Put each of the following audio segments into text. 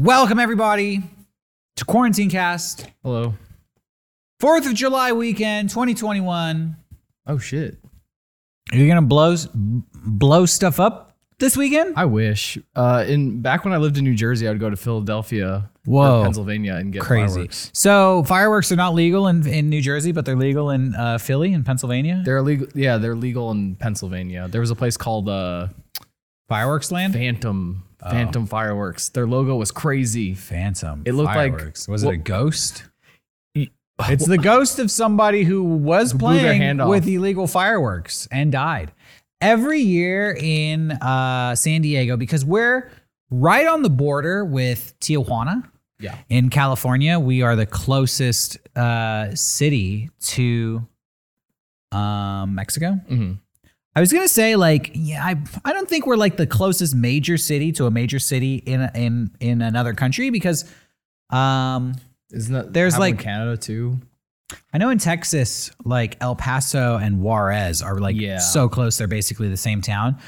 Welcome everybody to Quarantine Cast. Hello. Fourth of July weekend, 2021. Oh shit. Are you gonna blow blow stuff up this weekend? I wish. Uh, in back when I lived in New Jersey, I would go to Philadelphia, Whoa. or Pennsylvania, and get Crazy. fireworks. So fireworks are not legal in, in New Jersey, but they're legal in uh, Philly and Pennsylvania. They're illegal. Yeah, they're legal in Pennsylvania. There was a place called uh, fireworks land. Phantom Phantom Fireworks. Their logo was crazy. Phantom. It looked like- fireworks. was it a ghost? It's the ghost of somebody who was Who playing with illegal fireworks and died. Every year in uh, San Diego, because we're right on the border with Tijuana Yeah. in California. We are the closest uh, city to um, Mexico. hmm I was gonna say like yeah I I don't think we're like the closest major city to a major city in a, in in another country because um Isn't that There's, have one in like- Canada too? I know in Texas like El Paso and Juarez are like Yeah. so close they're basically the same town.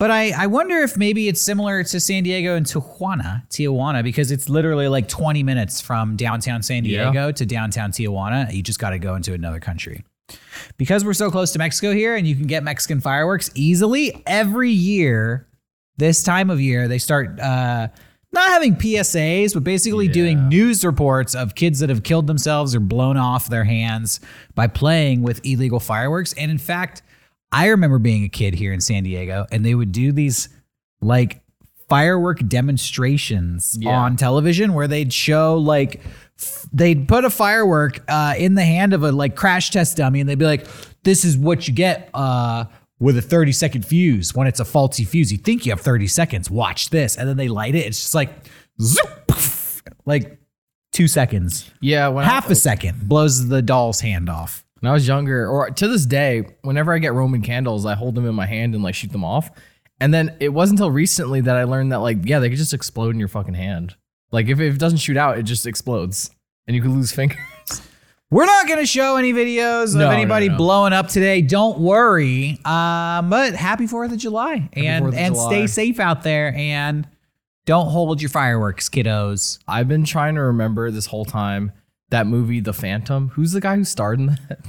But I I wonder if maybe it's similar to San Diego and Tijuana, Tijuana because it's literally like 20 minutes from downtown San Yeah. Diego to downtown Tijuana. You just got to go into another country. Because we're so close to Mexico here and you can get Mexican fireworks easily every year, this time of year, they start uh, not having PSAs, but basically doing news reports of kids that have killed themselves or blown off their hands by playing with illegal fireworks. And in fact, I remember being a kid here in San Diego and they would do these like firework demonstrations Yeah. on television where they'd show like they'd put a firework uh, in the hand of a like crash test dummy and they'd be like this is what you get uh, with a 30 second fuse when it's a faulty fuse you think you have 30 seconds watch this and then they light it it's just like zoop, poof, like two seconds Yeah. When half I, a second blows the doll's hand off When I was younger, or to this day, whenever I get Roman candles, I hold them in my hand and like shoot them off. And then it wasn't until recently that I learned that like, yeah, they could just explode in your fucking hand. Like if it doesn't shoot out, it just explodes, and you could lose fingers. We're not going to show any videos No, of no, anybody no. blowing up today. Don't worry. Um, but happy 4th of July. and of and July. stay safe out there and don't hold your fireworks, kiddos. I've been trying to remember this whole time that movie, The Phantom. Who's the guy who starred in that?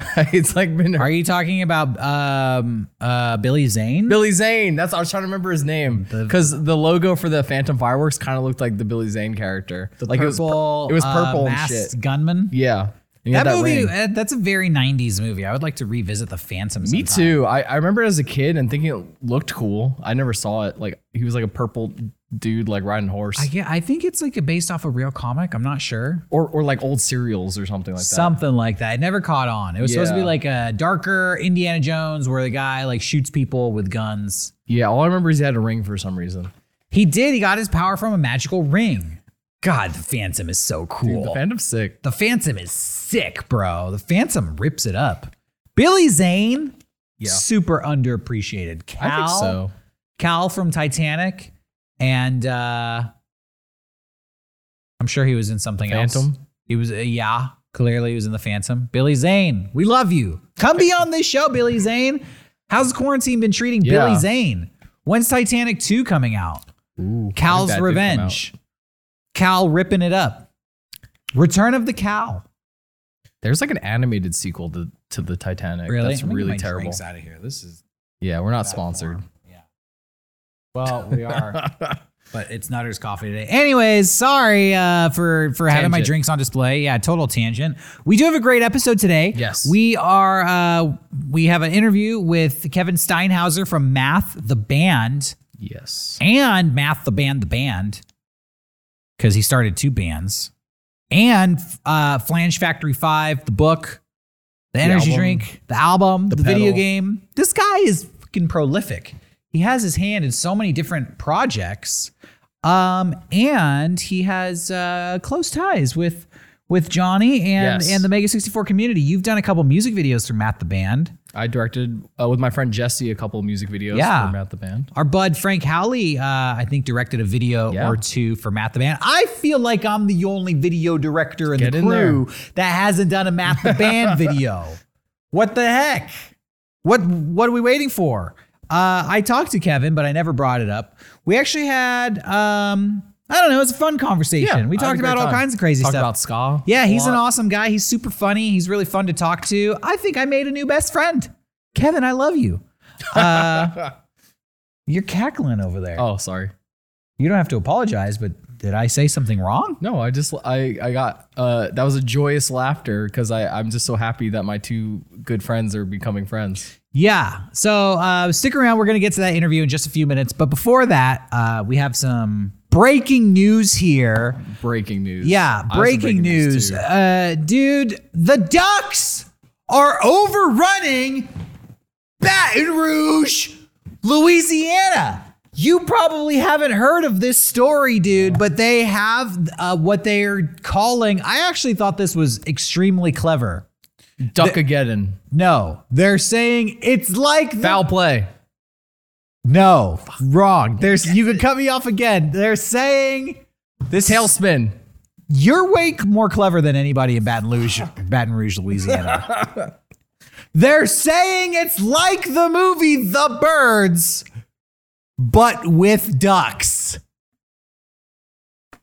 it's like been Are you talking about um, uh, Billy Zane? Billy Zane. That's I was trying to remember his name because the, logo for the Phantom fireworks kind of looked like the Billy Zane character. like it was, pur- purple, it was uh, purple and masked shit. gunman. yeah. And had That, movie, uh, that's a very 90s movie. I would like to revisit The Phantom. Me sometime. too. I, I remember it as a kid and thinking it looked cool. I never saw it. Like he was like a purple dude like riding a horse. I, yeah, I think it's like based off a real comic. I'm not sure. or or like old cereals or something like that. Something like that. It never caught on. It was supposed to be Yeah. like a darker Indiana Jones where the guy like shoots people with guns. Yeah, all I remember is he had a ring for some reason. He did. He got his power from a magical ring. God, the Phantom is so cool. Dude, the Phantom's sick. the Phantom is sick, bro. The Phantom rips it up. Billy Zane, Yeah. super underappreciated. Cal, I think so. Cal from Titanic, and uh I'm sure he was in something else. Phantom. He was, uh, yeah, clearly he was in the Phantom. Billy Zane, we love you. Come be on this show, Billy Zane. How's quarantine been treating Yeah. Billy Zane? When's Titanic 2 coming out? Ooh, Cal's that did come Revenge. Cal ripping it up. Return of the Cal. There's like an animated sequel to, to the Titanic. Really? That's I'm gonna get really terrible. out of here. This is Yeah, we're not sponsored. form. Well, we are, but it's Nutter's coffee today. Anyways, sorry uh, for for having my drinks on display. Yeah, total tangent. We do have a great episode today. Yes. we are. Uh, we have an interview with Kevin Steinhauser from Math the Band yes. and Math the Band the Band because he started two bands and uh, Flange Factory Five, the book, the energy album. drink, the album, the, The video game. This guy is fucking prolific. He has his hand in so many different projects, um, and he has uh, close ties with with Johnny and Yes. and the Mega sixty four community. You've done a couple music videos for Math the Band. I directed uh, with my friend Jesse a couple music videos Yeah. for Math the Band. Our bud Frank Howley, uh, I think, directed a video Yeah. or two for Math the Band. I feel like I'm the only video director in Get the in crew that hasn't done a Math the Band video. What the heck? What What are we waiting for? Uh, I talked to Kevin, but I never brought it up. We actually had um, I don't know, it was a fun conversation. we had a talked about all time. kinds of crazy Talked stuff. about ska. yeah, he's an awesome guy. He's super funny. He's really fun to talk to. I think I made a new best friend. Kevin, I love you. Uh, you're cackling over there. Oh, sorry. You don't have to apologize, but did I say something wrong? No, I just I I got uh that was a joyous laughter because I I'm just so happy that my two good friends are becoming friends. Yeah. So uh, stick around. We're going to get to that interview in just a few minutes. But before that, uh, we have some breaking news here. Breaking news. Yeah, some breaking, news. too. Uh, dude, the Ducks are overrunning Baton Rouge, Louisiana. You probably haven't heard of this story, dude, but they have uh, what they are calling. I actually thought this was extremely clever. Duckageddon. No, they're saying it's like the Foul play. No, wrong. There's you can cut me off again. They're saying this Tailspin. You're way more clever than anybody in Baton Rouge, Baton Rouge, Louisiana. They're saying it's like the movie The Birds, but with ducks.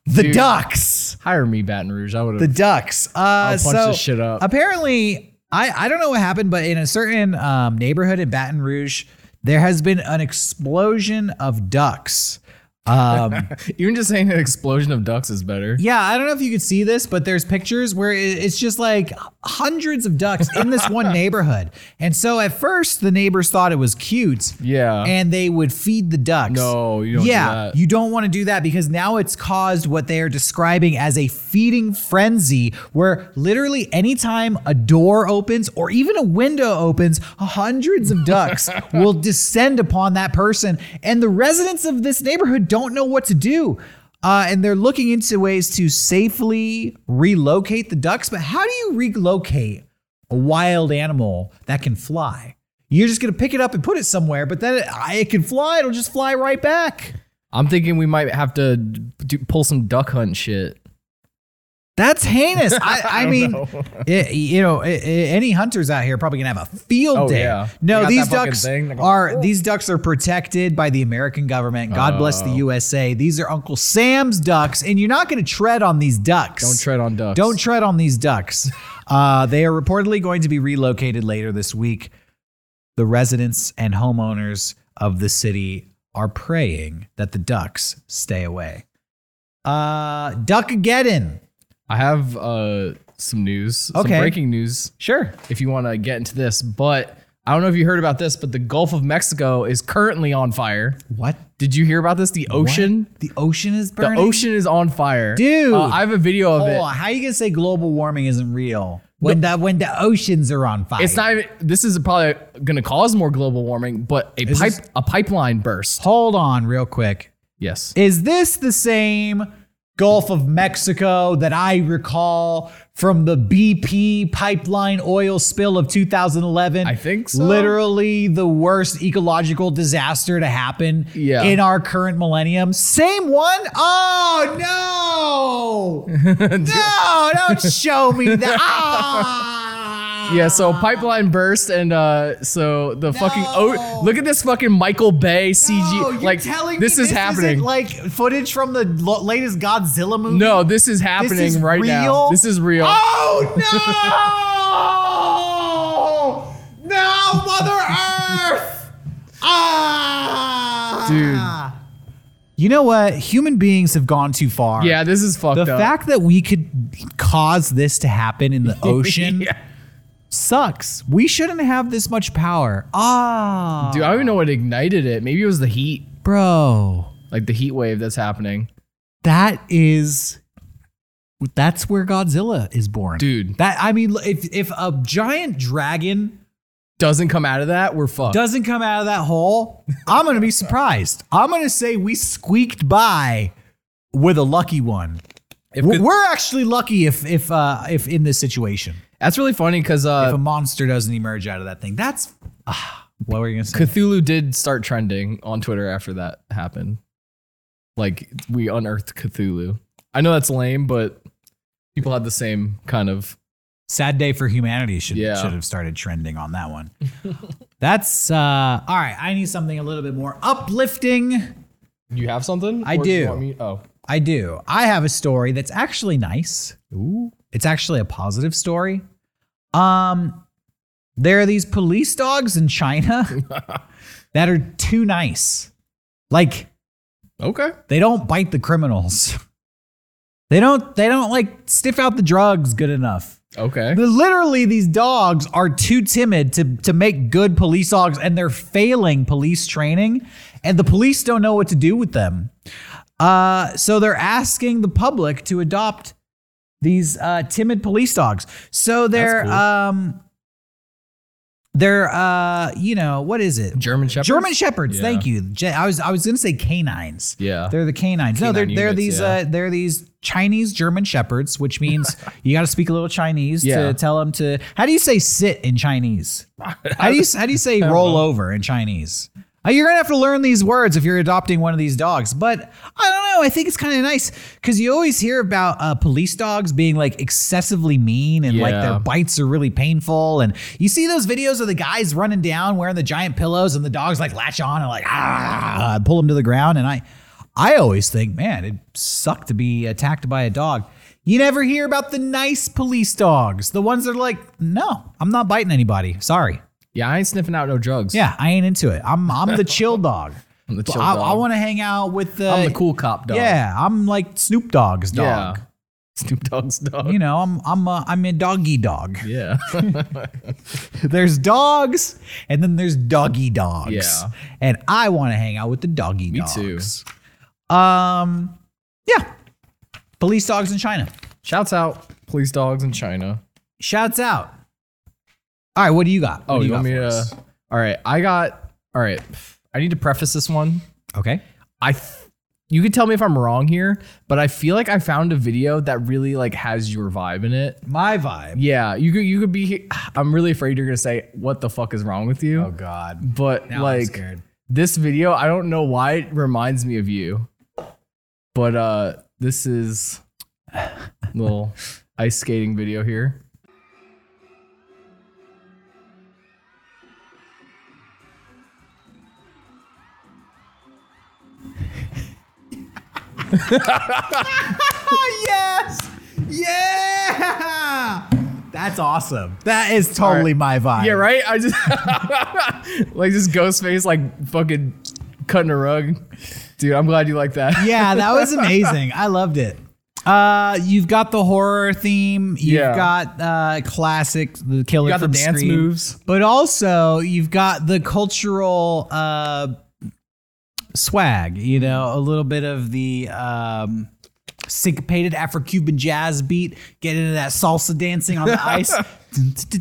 The Dude. ducks. Hire me, Baton Rouge. I would The ducks. Uh, I'll punch so this shit up. apparently, I, I don't know what happened, but in a certain um, neighborhood in Baton Rouge, there has been an explosion of ducks. Um, Even just saying an explosion of ducks is better. yeah, I don't know if you could see this, but there's pictures where it's just like hundreds of ducks in this one neighborhood. And so at first, the neighbors thought it was cute. Yeah. And they would feed the ducks. No, you don't do Yeah, that. you don't want to do that because now it's caused what they are describing as a feeding frenzy, where literally anytime a door opens or even a window opens, hundreds of ducks will descend upon that person. And the residents of this neighborhood don't know what to do. Uh, and they're looking into ways to safely relocate the ducks. But how do you relocate a wild animal that can fly? You're just gonna pick it up and put it somewhere, but then it, it can fly. It'll just fly right back. I'm thinking we might have to do, pull some duck hunt shit. That's heinous. I, I, don't mean, it- you know, i- i- any hunters out here are probably gonna have a field Oh, day. yeah. No, these ducks thing. They go, are these ducks are protected by the American government. God bless the Oh. USA. These are Uncle Sam's ducks, and you're not gonna tread on these ducks. Don't tread on ducks. Don't tread on these ducks. Uh, they are reportedly going to be relocated later this week. The residents and homeowners of the city are praying that the ducks stay away. Uh, Duckageddon. I have uh some news. Okay. Some breaking news. Sure. if you want to get into this. But I don't know if you heard about this, but the Gulf of Mexico is currently on fire. What? Did you hear about this? The ocean. What? The ocean is burning. The ocean is on fire, Dude. Uh, I have a video of Hold it. on. How you gonna say global warming isn't real when the when the oceans are on fire? It's not even. This is probably going to cause more global warming, but a pipe this- a pipeline burst. Hold on, real quick. Yes. Is this the same Gulf of Mexico that I recall from the BP pipeline oil spill of 2011? I think so. Literally the worst ecological disaster to happen Yeah. in our current millennium. Same one? Oh, no. no, don't show me that. Ah. Yeah, so pipeline burst, and uh, so the fucking oh, look at this fucking Michael Bay CG. No, you're like telling this me is happening. isn't, like footage from the lo- latest Godzilla movie. no, this is happening This is right real? now. This is real. Oh no! no, Mother Earth! Ah, Dude. You know what? Human beings have gone too far. Yeah, this is fucked The up. fact that we could cause this to happen in the ocean Yeah. Sucks. We shouldn't have this much power. Ah, Dude, I don't even know what ignited it. Maybe it was the heat, bro. like the heat wave that's happening. That is that's where Godzilla is born. Dude. That I mean if if a giant dragon Doesn't come out of that, we're fucked. doesn't come out of that hole, I'm going to be surprised. I'm going to say we squeaked by with a lucky one. If We're we're actually lucky if if uh if in this situation. That's really funny because If a uh, monster doesn't emerge out of that thing. That's ah, what were you going to say? Cthulhu did start trending on Twitter after that happened. Like we unearthed Cthulhu. I know that's lame, but people had the same kind of. Sad day for humanity should Yeah. should have started trending on that one. That's uh all right. I need something a little bit more uplifting. You have something? I do. me- Oh, I do. I have a story that's actually nice. Ooh. It's actually a positive story. Um, there are these police dogs in China that are too nice. Like Okay. they don't bite the criminals. They don't they don't like stiff out the drugs good enough. Okay. The- Literally, these dogs are too timid to, to make good police dogs, and they're failing police training, and the police don't know what to do with them. Uh, so they're asking the public to adopt these uh, timid police dogs. So they're cool. um, they're uh, you know what is it? German Shepherds. German shepherds. Yeah. Thank you. I was I was gonna say canines. Yeah. They're the canines. no, they're Canine they're units, these yeah. uh, they're these Chinese German shepherds, which means you got to speak a little Chinese Yeah. to tell them to. How do you say sit in Chinese? How do you how do you say roll over in Chinese? Uh, You're gonna have to learn these words if you're adopting one of these dogs. But I don't know. I think it's kind of nice because you always hear about uh, police dogs being like excessively mean and like their bites are really painful. And you see those videos of the guys running down wearing the giant pillows and the dogs like latch on and like ah pull them to the ground. And I, I always think, man, it sucked to be attacked by a dog. You never hear about the nice police dogs, the ones that are like, no, I'm not biting anybody. Sorry. Yeah, I ain't sniffing out no drugs. Yeah, I ain't into it. I'm I'm the chill dog. I'm the chill I, dog. want to hang out with the. I'm the cool cop dog. Yeah, I'm like Snoop Dogg's dog. Yeah. Snoop Dogg's dog. You know, I'm I'm a, I'm a doggy dog. Yeah. There's dogs, and then there's doggy dogs. Yeah. and I want to hang out with the doggy Me dogs. too. Um, yeah, police dogs in China. Shouts out police dogs in China. Shouts out. All right, what do you got? What Oh, do you, want got me to? us? All right, I got. All right, I need to preface this one. Okay. I. Th- you can tell me if I'm wrong here, but I feel like I found a video that really like has your vibe in it. My vibe. Yeah, you could you could be. I'm really afraid you're gonna say what the fuck is wrong with you. Oh God. but Now like this video, I don't know why it reminds me of you, but uh, this is little ice skating video here. yes. Yeah. That's awesome. That is totally my vibe. Yeah, right. I just like this ghost face, like fucking cutting a rug, dude. I'm glad you like that. yeah, that was amazing. I loved it. Uh, you've got the horror theme. You've Yeah. got uh, classic, the killer You got the dance Scream. moves. but also you've got the cultural uh, swag. You know, a little bit of the um, syncopated Afro-Cuban jazz beat. Get into that salsa dancing on the ice.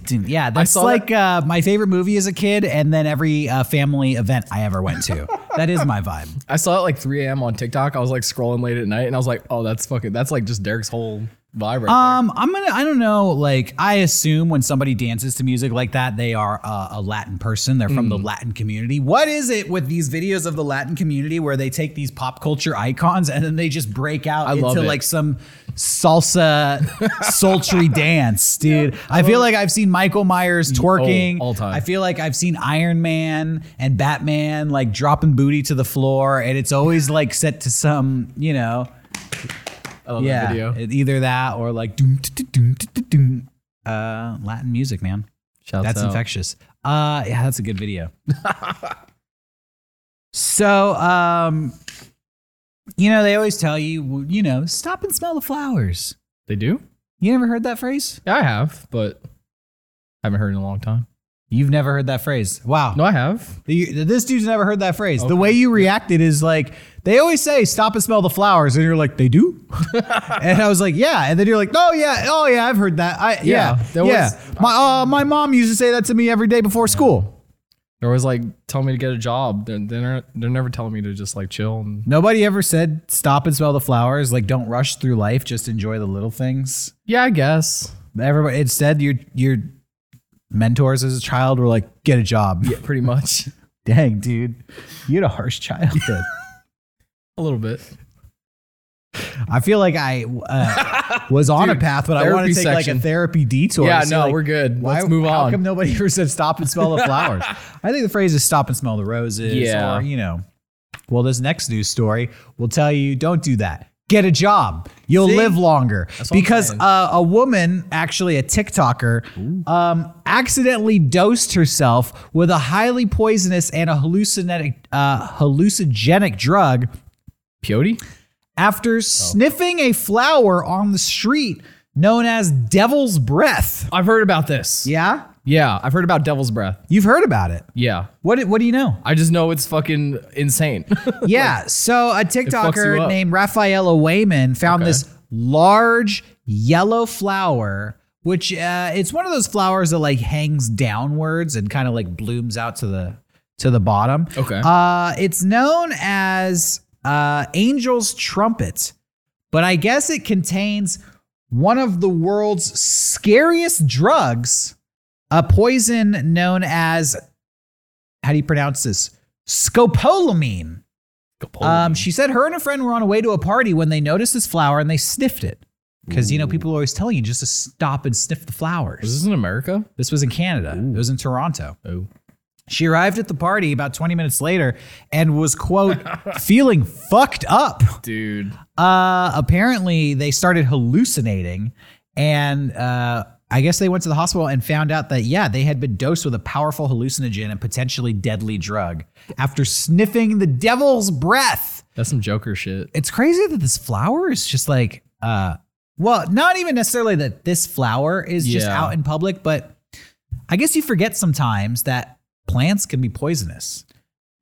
Yeah, that's like uh, my favorite movie as a kid, and then every uh, family event I ever went to. that is my vibe. I saw it like 3 a.m. on TikTok. I was like scrolling late at night, and I was like, oh, that's fucking. That's like just Derek's whole vibe right Um, I'm gonna. I don't know. Like, I assume when somebody dances to music like that, they are uh, a Latin person. They're from the Mm. Latin community. What is it with these videos of the Latin community where they take these pop culture icons and then they just break out I into like some salsa sultry dance, dude? I feel like I've seen Michael Myers twerking all time. I feel like I've seen Iron Man and Batman like dropping booty to the floor, and it's always like set to some, you know. I love Yeah, that video. it- either that or like doom, doom, doom, uh, Latin music, man. Shouts That's out. infectious. Uh, yeah, that's a good video. so, um, you know, they always tell you, you know, stop and smell the flowers. They do? You never heard that phrase? Yeah, I have, but haven't heard in a long time. You've never heard that phrase. Wow. No, I have. The- This dude's never heard that phrase. The way you reacted is like they always say, "Stop and smell the flowers," and you're like, "They do," and I was like, "Yeah," and then you're like, "Oh yeah, oh yeah, I've heard that. I, yeah, Yeah, yeah." was- my uh, my mom used to say that to me every day before school. They're always like telling me to get a job. They're they're, they're never telling me to just like chill and Nobody ever said, "Stop and smell the flowers." Like, don't rush through life. Just enjoy the little things. yeah, I guess. Everybody instead, your your mentors as a child were like, "Get a job." Yeah, pretty much. Dang, dude, you had a harsh childhood. a little bit. I feel like I uh, was on a path, but I want to take like a therapy detour. Yeah, no, like, we're good. why- Let's move How on. come nobody ever said stop and smell the flowers? I think the phrase is stop and smell the roses. Yeah. Or, you know, well, this next news story will tell you don't do that. get a job. You'll See? live longer. Because uh, a woman, actually a TikToker, um, accidentally dosed herself with a highly poisonous and a hallucinogenic, uh, hallucinogenic drug Peyote? after sniffing a flower on the street known as devil's breath. I've heard about this. Yeah? Yeah, I've heard about devil's breath. You've heard about it. Yeah. What, what do you know? I just know it's fucking insane. Yeah. so a TikToker named Rafaela Wayman found Okay. this large yellow flower, which uh, it's one of those flowers that like hangs downwards and kind of like blooms out to the to the bottom. Okay. Uh, it's known as uh, Angel's Trumpet, but I guess it contains one of the world's scariest drugs, a poison known as how do you pronounce this? Scopolamine. Um, she said her and a friend were on a way to a party when they noticed this flower and they sniffed it. Because, you know, people are always telling you just to stop and sniff the flowers. this in America? This was in Canada. It was in Toronto. Oh. She arrived at the party about 20 minutes later and was, quote, feeling fucked up. Dude. Uh, apparently, they started hallucinating. And uh, I guess they went to the hospital and found out that, yeah, they had been dosed with a powerful hallucinogen and potentially deadly drug after sniffing the devil's breath. That's some Joker shit. It's crazy that this flower is just like, uh, well, not even necessarily that this flower is just Yeah. out in public, but I guess you forget sometimes that plants can be poisonous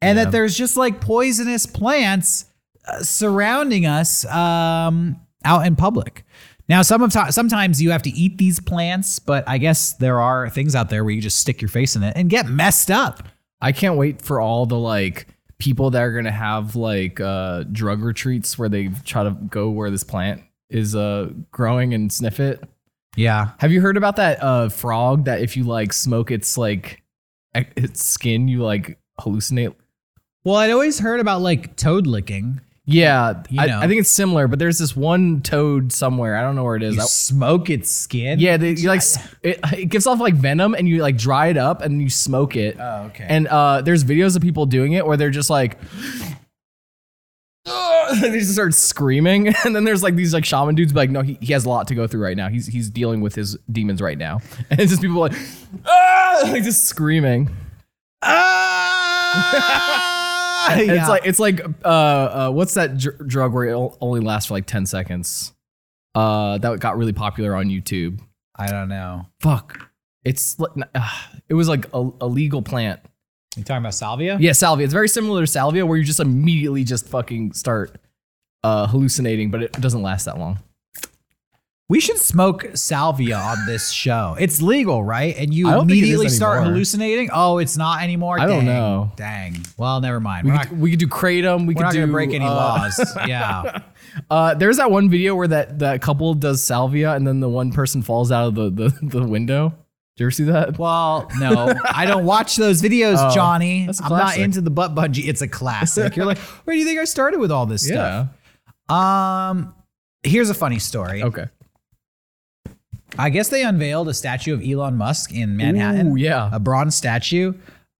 and Yeah. that there's just like poisonous plants uh, surrounding us um, out in public. Now, some of ti- sometimes you have to eat these plants, but I guess there are things out there where you just stick your face in it and get messed up. I can't wait for all the like people that are gonna have like uh drug retreats where they try to go where this plant is uh growing and sniff it. Yeah. Have you heard about that uh frog that if you like smoke its like its skin you like hallucinate? Well, I'd always heard about like toad licking. Yeah, You I, know. I think it's similar, but there's this one toad somewhere. I don't know where it is. You I- smoke its skin. yeah, they, you like it, it gives off like venom, and you like dry it up and you smoke it. Oh, okay. And uh, there's videos of people doing it where they're just like, they just start screaming, and then there's like these like shaman dudes, like, no, he, he has a lot to go through right now. He's he's dealing with his demons right now, and it's just people like, ah, like just screaming. ah! Yeah. It's like it's like uh, uh what's that dr- drug where it only lasts for like ten seconds? Uh, that got really popular on YouTube. I don't know. Fuck. It's uh, it was like a, a legal plant. You talking about salvia? Yeah, salvia. It's very similar to salvia, where you just immediately just fucking start uh, hallucinating, but it doesn't last that long. We should smoke salvia on this show. It's legal, right? And you I don't think it is immediately start anymore. hallucinating. Oh, it's not anymore. I don't Dang. know. Dang. Well, never mind. We could, not, we could do kratom. We we're could not do gonna break any uh, laws. Yeah. Uh, there's that one video where that that couple does salvia, and then the one person falls out of the the, the window. You ever see that? Well, no, I don't watch those videos, Oh, Johnny. I'm not into the butt bungee. It's a classic. You're like, where do you think I started with all this stuff? Yeah. Um, here's a funny story. Okay. I guess they unveiled a statue of Elon Musk in Manhattan. Ooh, yeah. A bronze statue.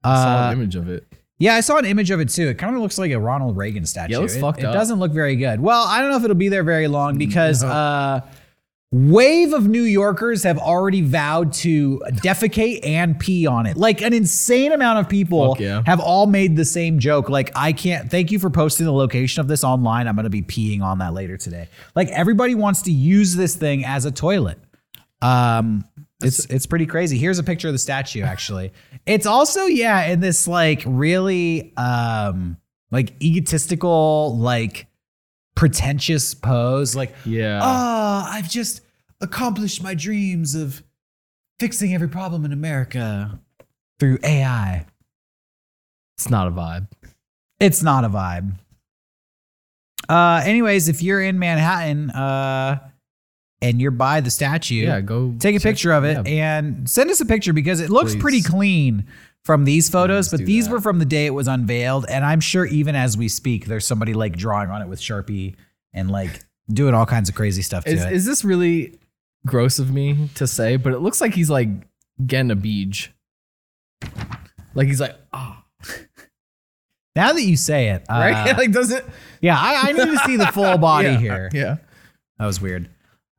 I saw Uh, an image of it. yeah, I saw an image of it too. It kind of looks like a Ronald Reagan statue. Yeah, it it up. doesn't look very good. Well, I don't know if it'll be there very long because No. uh wave of New Yorkers have already vowed to defecate and pee on it. Like an insane amount of people yeah. have all made the same joke. Like, I can't thank you for posting the location of this online. I'm gonna be peeing on that later today. Like everybody wants to use this thing as a toilet. Um it's it's pretty crazy. Here's a picture of the statue actually. It's also yeah, in this like really um like egotistical like pretentious pose like Yeah. oh, I've just accomplished my dreams of fixing every problem in America through AI. it's not a vibe. It's not a vibe. Uh, anyways, if you're in Manhattan, uh, and you're by the statue, Yeah, go take a picture of it yeah. and send us a picture because it looks Please. pretty clean from these photos, but these that. were from the day it was unveiled. And I'm sure even as we speak, there's somebody like drawing on it with Sharpie and like doing all kinds of crazy stuff to Is, it. is this really gross of me to say? But it looks like he's like getting a beach. Like he's like, ah. Now that you say it, uh, Right? like doesn't yeah, I, I need to see the full body yeah, here. Yeah. That was weird.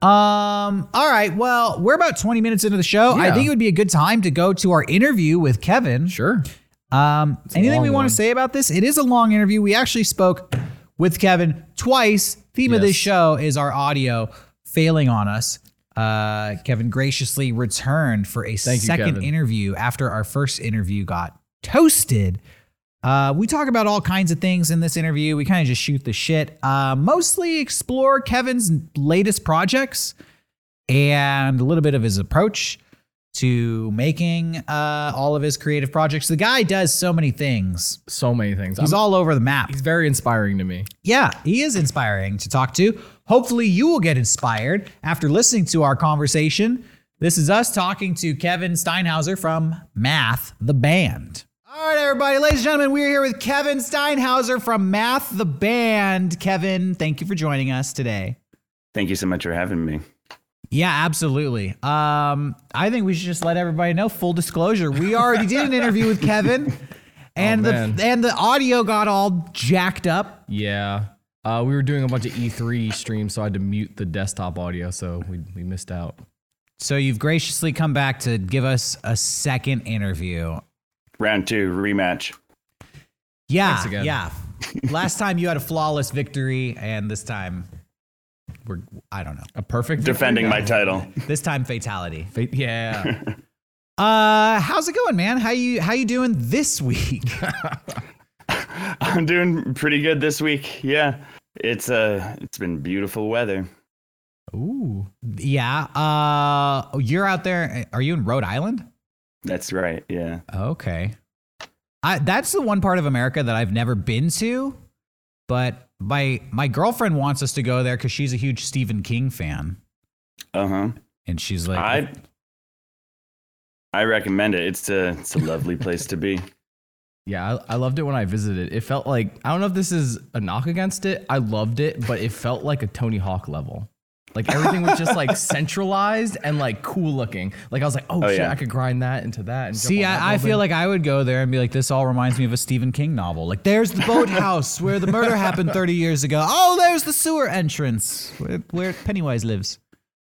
Um, all right. Well, we're about 20 minutes into the show. I think it would be a good time to go to our interview with Kevin. Sure. Um, a anything we want to say about this? It is a long interview. We actually spoke with Kevin twice. Theme of this show is our audio failing on us. Uh, Kevin graciously returned for a you, second Kevin. interview after our first interview got toasted. Uh, we talk about all kinds of things in this interview. We kind of just shoot the shit. Uh, mostly explore Kevin's latest projects and a little bit of his approach to making uh, all of his creative projects. The guy does so many things. So many things. He's I'm- all over the map. he's very inspiring to me. Yeah, he is inspiring to talk to. Hopefully, you will get inspired after listening to our conversation. This is us talking to Kevin Steinhauser from Math the Band. All right, everybody, ladies and gentlemen, we're here with Kevin Steinhauser from Math the Band. Kevin, thank you for joining us today. Thank you so much for having me. Yeah, absolutely. Um, I think we should just let everybody know. Full disclosure: we already did an interview with Kevin, and the and the audio got all jacked up. Yeah. Uh, we were doing a bunch of E3 streams, so I had to mute the desktop audio, so we, we missed out. So you've graciously come back to give us a second interview. Round two rematch. Yeah, again. yeah. Last time you had a flawless victory, and this time we're I don't know. A perfect Defending my title. This time fatality. Fa- Yeah. Uh, how's it going, man? How you how you doing this week? I'm doing pretty good this week. Yeah. It's uh it's been beautiful weather. Ooh. yeah. Uh, you're out there. Are you in Rhode Island? That's right. Yeah. Okay. I, that's the one part of America that I've never been to, but my my girlfriend wants us to go there because she's a huge Stephen King fan, Uh-huh. and she's like, I I recommend it. It's a it's a lovely place to be. Yeah, I, I loved it when I visited. It felt like I don't know if this is a knock against it. I loved it, but it felt like a Tony Hawk level. Like everything was just like centralized and like cool looking. Like I was like, oh, Oh, shit, yeah. I could grind that into that. And See, that I, I feel like I would go there and be like, this all reminds me of a Stephen King novel. Like, there's the boathouse where the murder happened 30 years ago. Oh, there's the sewer entrance where, where Pennywise lives.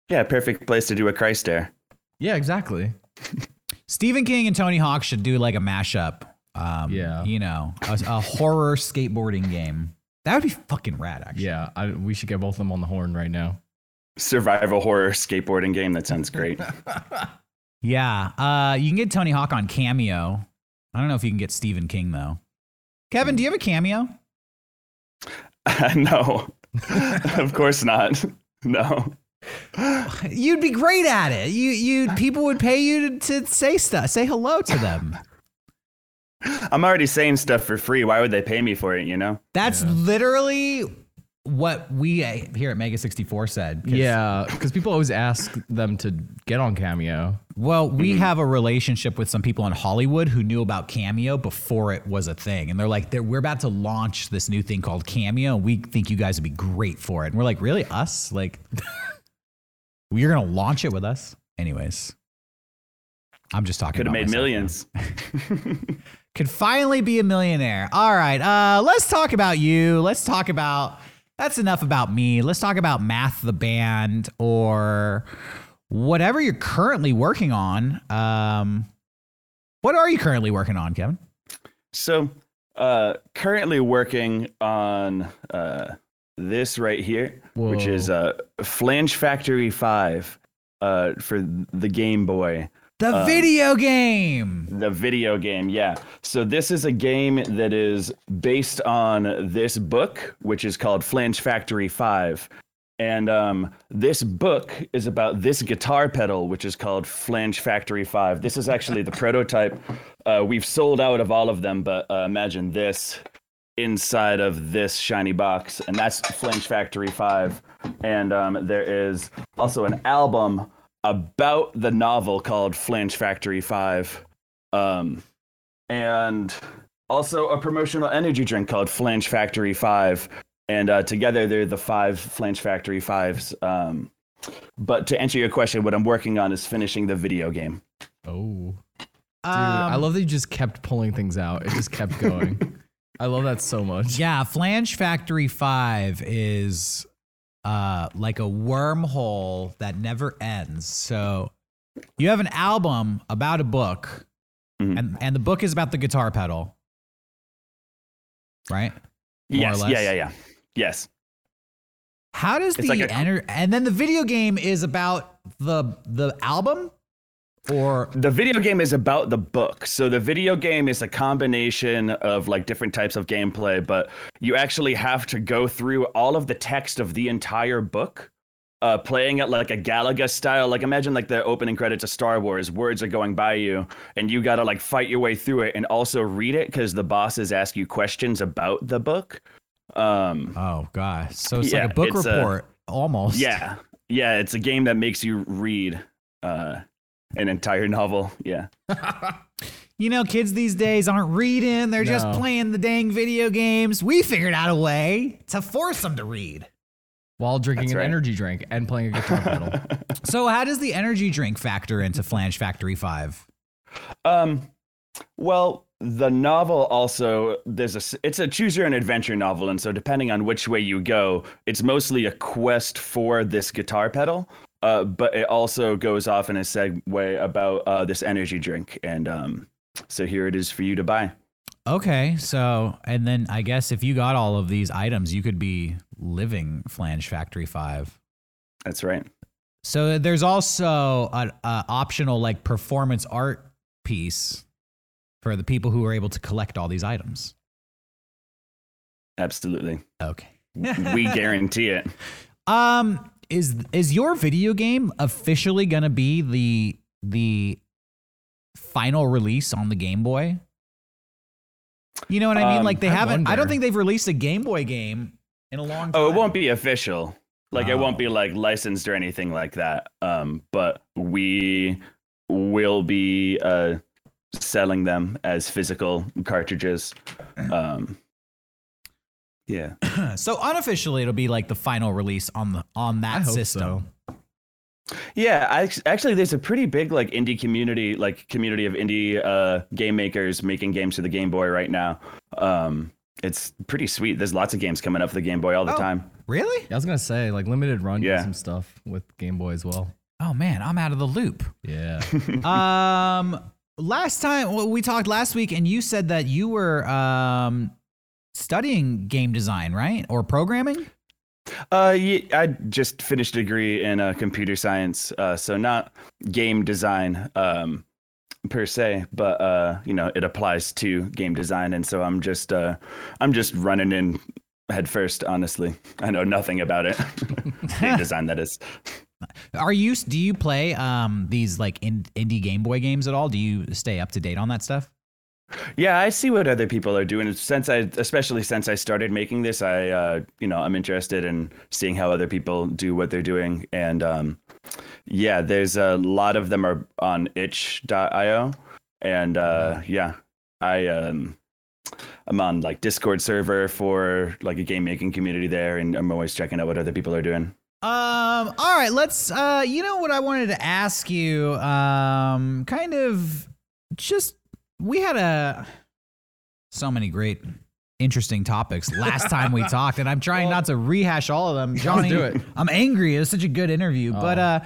Yeah, perfect place to do a Christ dare. yeah, exactly. Stephen King and Tony Hawk should do like a mashup. Um, Yeah. You know, a, a horror skateboarding game. That would be fucking rad, actually. Yeah, I, we should get both of them on the horn right now. Survival horror skateboarding game. That sounds great. Yeah. Uh, you can get Tony Hawk on Cameo. I don't know if you can get Stephen King, though. Kevin, do you have a Cameo? no. of course not. No. You'd be great at it. You, you, people would pay you to, to say stuff, say hello to them. I'm already saying stuff for free. Why would they pay me for it, you know? That's literally what we uh, here at Mega 64 said. 'Cause- Yeah, because people always ask them to get on Cameo. Well, we have a relationship with some people in Hollywood who knew about Cameo before it was a thing. And they're like, they're, we're about to launch this new thing called Cameo. And we think you guys would be great for it. And we're like, really? Us? Like, you're going to launch it with us? Anyways, I'm just talking Could have about made myself millions. could finally be a millionaire. All right, uh, let's talk about you. Let's talk about that's enough about me. Let's talk about Math the band or whatever you're currently working on. Um, what are you currently working on, Kevin? So, uh, currently working on uh, this right here, which is uh, Flange Factory 5 uh, for the Game Boy. The Um, video game. The video game, yeah. So this is a game that is based on this book, which is called Flange Factory 5. And um, this book is about this guitar pedal, which is called Flange Factory 5. This is actually the prototype. Uh, we've sold out of all of them, but uh, imagine this inside of this shiny box. And that's Flange Factory 5. And um, there is also an album about the novel called Flange Factory 5. Um, and also a promotional energy drink called Flange Factory 5. And uh, together they're the five Flange Factory 5s. Um, but to answer your question, what I'm working on is finishing the video game. Oh, dude, I Um, love that you just kept pulling things out. It just kept going. I love that so much. Yeah, Flange Factory 5 is uh like a wormhole that never ends. So you have an album about a book Mhm. and and the book is about the guitar pedal. Right? More or yes. less. Yeah. Yeah. Yeah. Yes. How does It's the like a- enter and then the video game is about the the album or The video game is about the book. So the video game is a combination of like different types of gameplay, but you actually have to go through all of the text of the entire book. Uh, playing it like a Galaga style, like imagine like the opening credits of Star Wars. Words are going by you, and you gotta like fight your way through it, and also read it because the bosses ask you questions about the book. Um, oh gosh. So it's Yeah, like a book it's a- report almost. yeah, yeah, it's a game that makes you read uh, an entire novel. Yeah. You know, kids these days aren't reading, they're just playing the dang video games. We figured out a way to force them to read. While drinking That's an right. energy drink and playing a guitar pedal. So, how does the energy drink factor into Flange Factory 5? Um, well, the novel also there's a s- it's a choose your own adventure novel, and so depending on which way you go, it's mostly a quest for this guitar pedal. Uh, but it also goes off in a segue about uh, this energy drink, and um, so here it is for you to buy. Okay, so, and then I guess if you got all of these items, you could be living Flange Factory 5. That's right. So, there's also an optional like performance art piece for the people who are able to collect all these items. Absolutely, Okay. we guarantee it. Um, is is your video game officially gonna be the the final release on the Game Boy? You know what I mean? Um, like they I haven't. I don't think they've released a Game Boy game in a long time. Oh, it won't be official. Like it Oh. won't be like licensed or anything like that. Um, but we will be uh selling them as physical cartridges. Um, yeah. So unofficially, it'll be like the final release on the on that I hope system. Yeah, I, actually, there's a pretty big like indie community, like community of indie uh, game makers making games for the Game Boy right now. Um, it's pretty sweet. There's lots of games coming up for the Game Boy all the Oh. time. Really? Yeah. I was gonna say like limited run did Yeah. some stuff with Game Boy as well. Oh man, I'm out of the loop. Yeah. um, last time well, we talked last week, and you said that you were um studying game design, right, or programming? Uh, yeah, I just finished a degree in uh, computer science, uh, so not game design um, per se, but uh, you know, it applies to game design, and so I'm just uh, I'm just running in headfirst. Honestly, I know nothing about it. game design, that is. Are you? Do you play um these like in, indie Game Boy games at all? Do you stay up to date on that stuff? Yeah, I see what other people are doing. Since I, especially since I started making this, I, uh, you know, I'm interested in seeing how other people do what they're doing. And um, yeah, there's a lot of them are on itch.io. And uh, yeah, I, um, I'm on like Discord server for like a game making community there, and I'm always checking out what other people are doing. Um. All right. Let's. Uh. You know what I wanted to ask you. Um. Kind of. Just. We had a. So many great, interesting topics last time we talked, and I'm trying not to rehash all of them. Johnny, do it. I'm angry. It was such a good interview, but Oh. uh.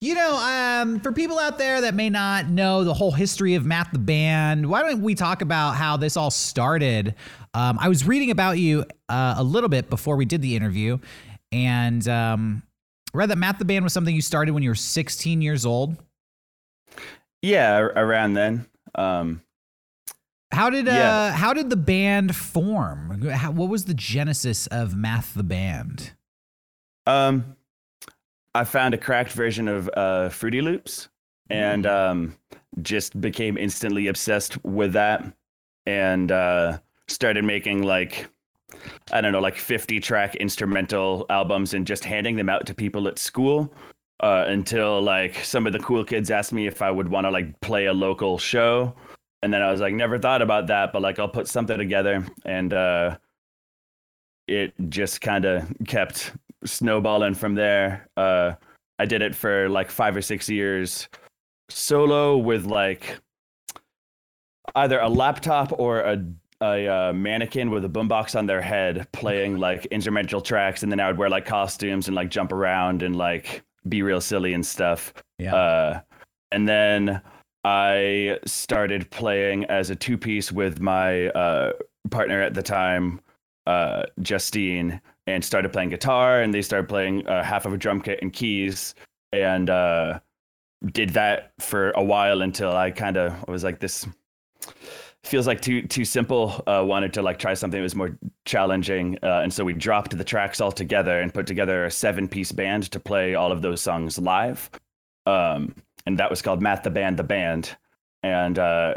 You know, um, for people out there that may not know the whole history of Math the Band, why don't we talk about how this all started? Um, I was reading about you uh, a little bit before we did the interview, and um, read that Math the Band was something you started when you were 16 years old. Yeah, around then. Um, How did uh, how did the band form? How, what was the genesis of Math the Band? Um, I found a cracked version of uh, Fruity Loops and um, just became instantly obsessed with that and uh, started making like, I don't know, like 50 track instrumental albums and just handing them out to people at school. Uh, until like some of the cool kids asked me if I would want to like play a local show, and then I was like, never thought about that, but like I'll put something together, and uh, it just kind of kept snowballing from there. Uh, I did it for like five or six years solo with like either a laptop or a a uh, mannequin with a boombox on their head playing like instrumental tracks, and then I would wear like costumes and like jump around and like be real silly and stuff. Yeah. Uh, and then I started playing as a two piece with my uh, partner at the time, uh, Justine, and started playing guitar. And they started playing uh, half of a drum kit and keys, and uh, did that for a while until I kind of was like, this feels like too too simple. Uh, wanted to like try something that was more challenging, uh, and so we dropped the tracks all together and put together a seven piece band to play all of those songs live. Um, and that was called Math the Band the Band, and uh,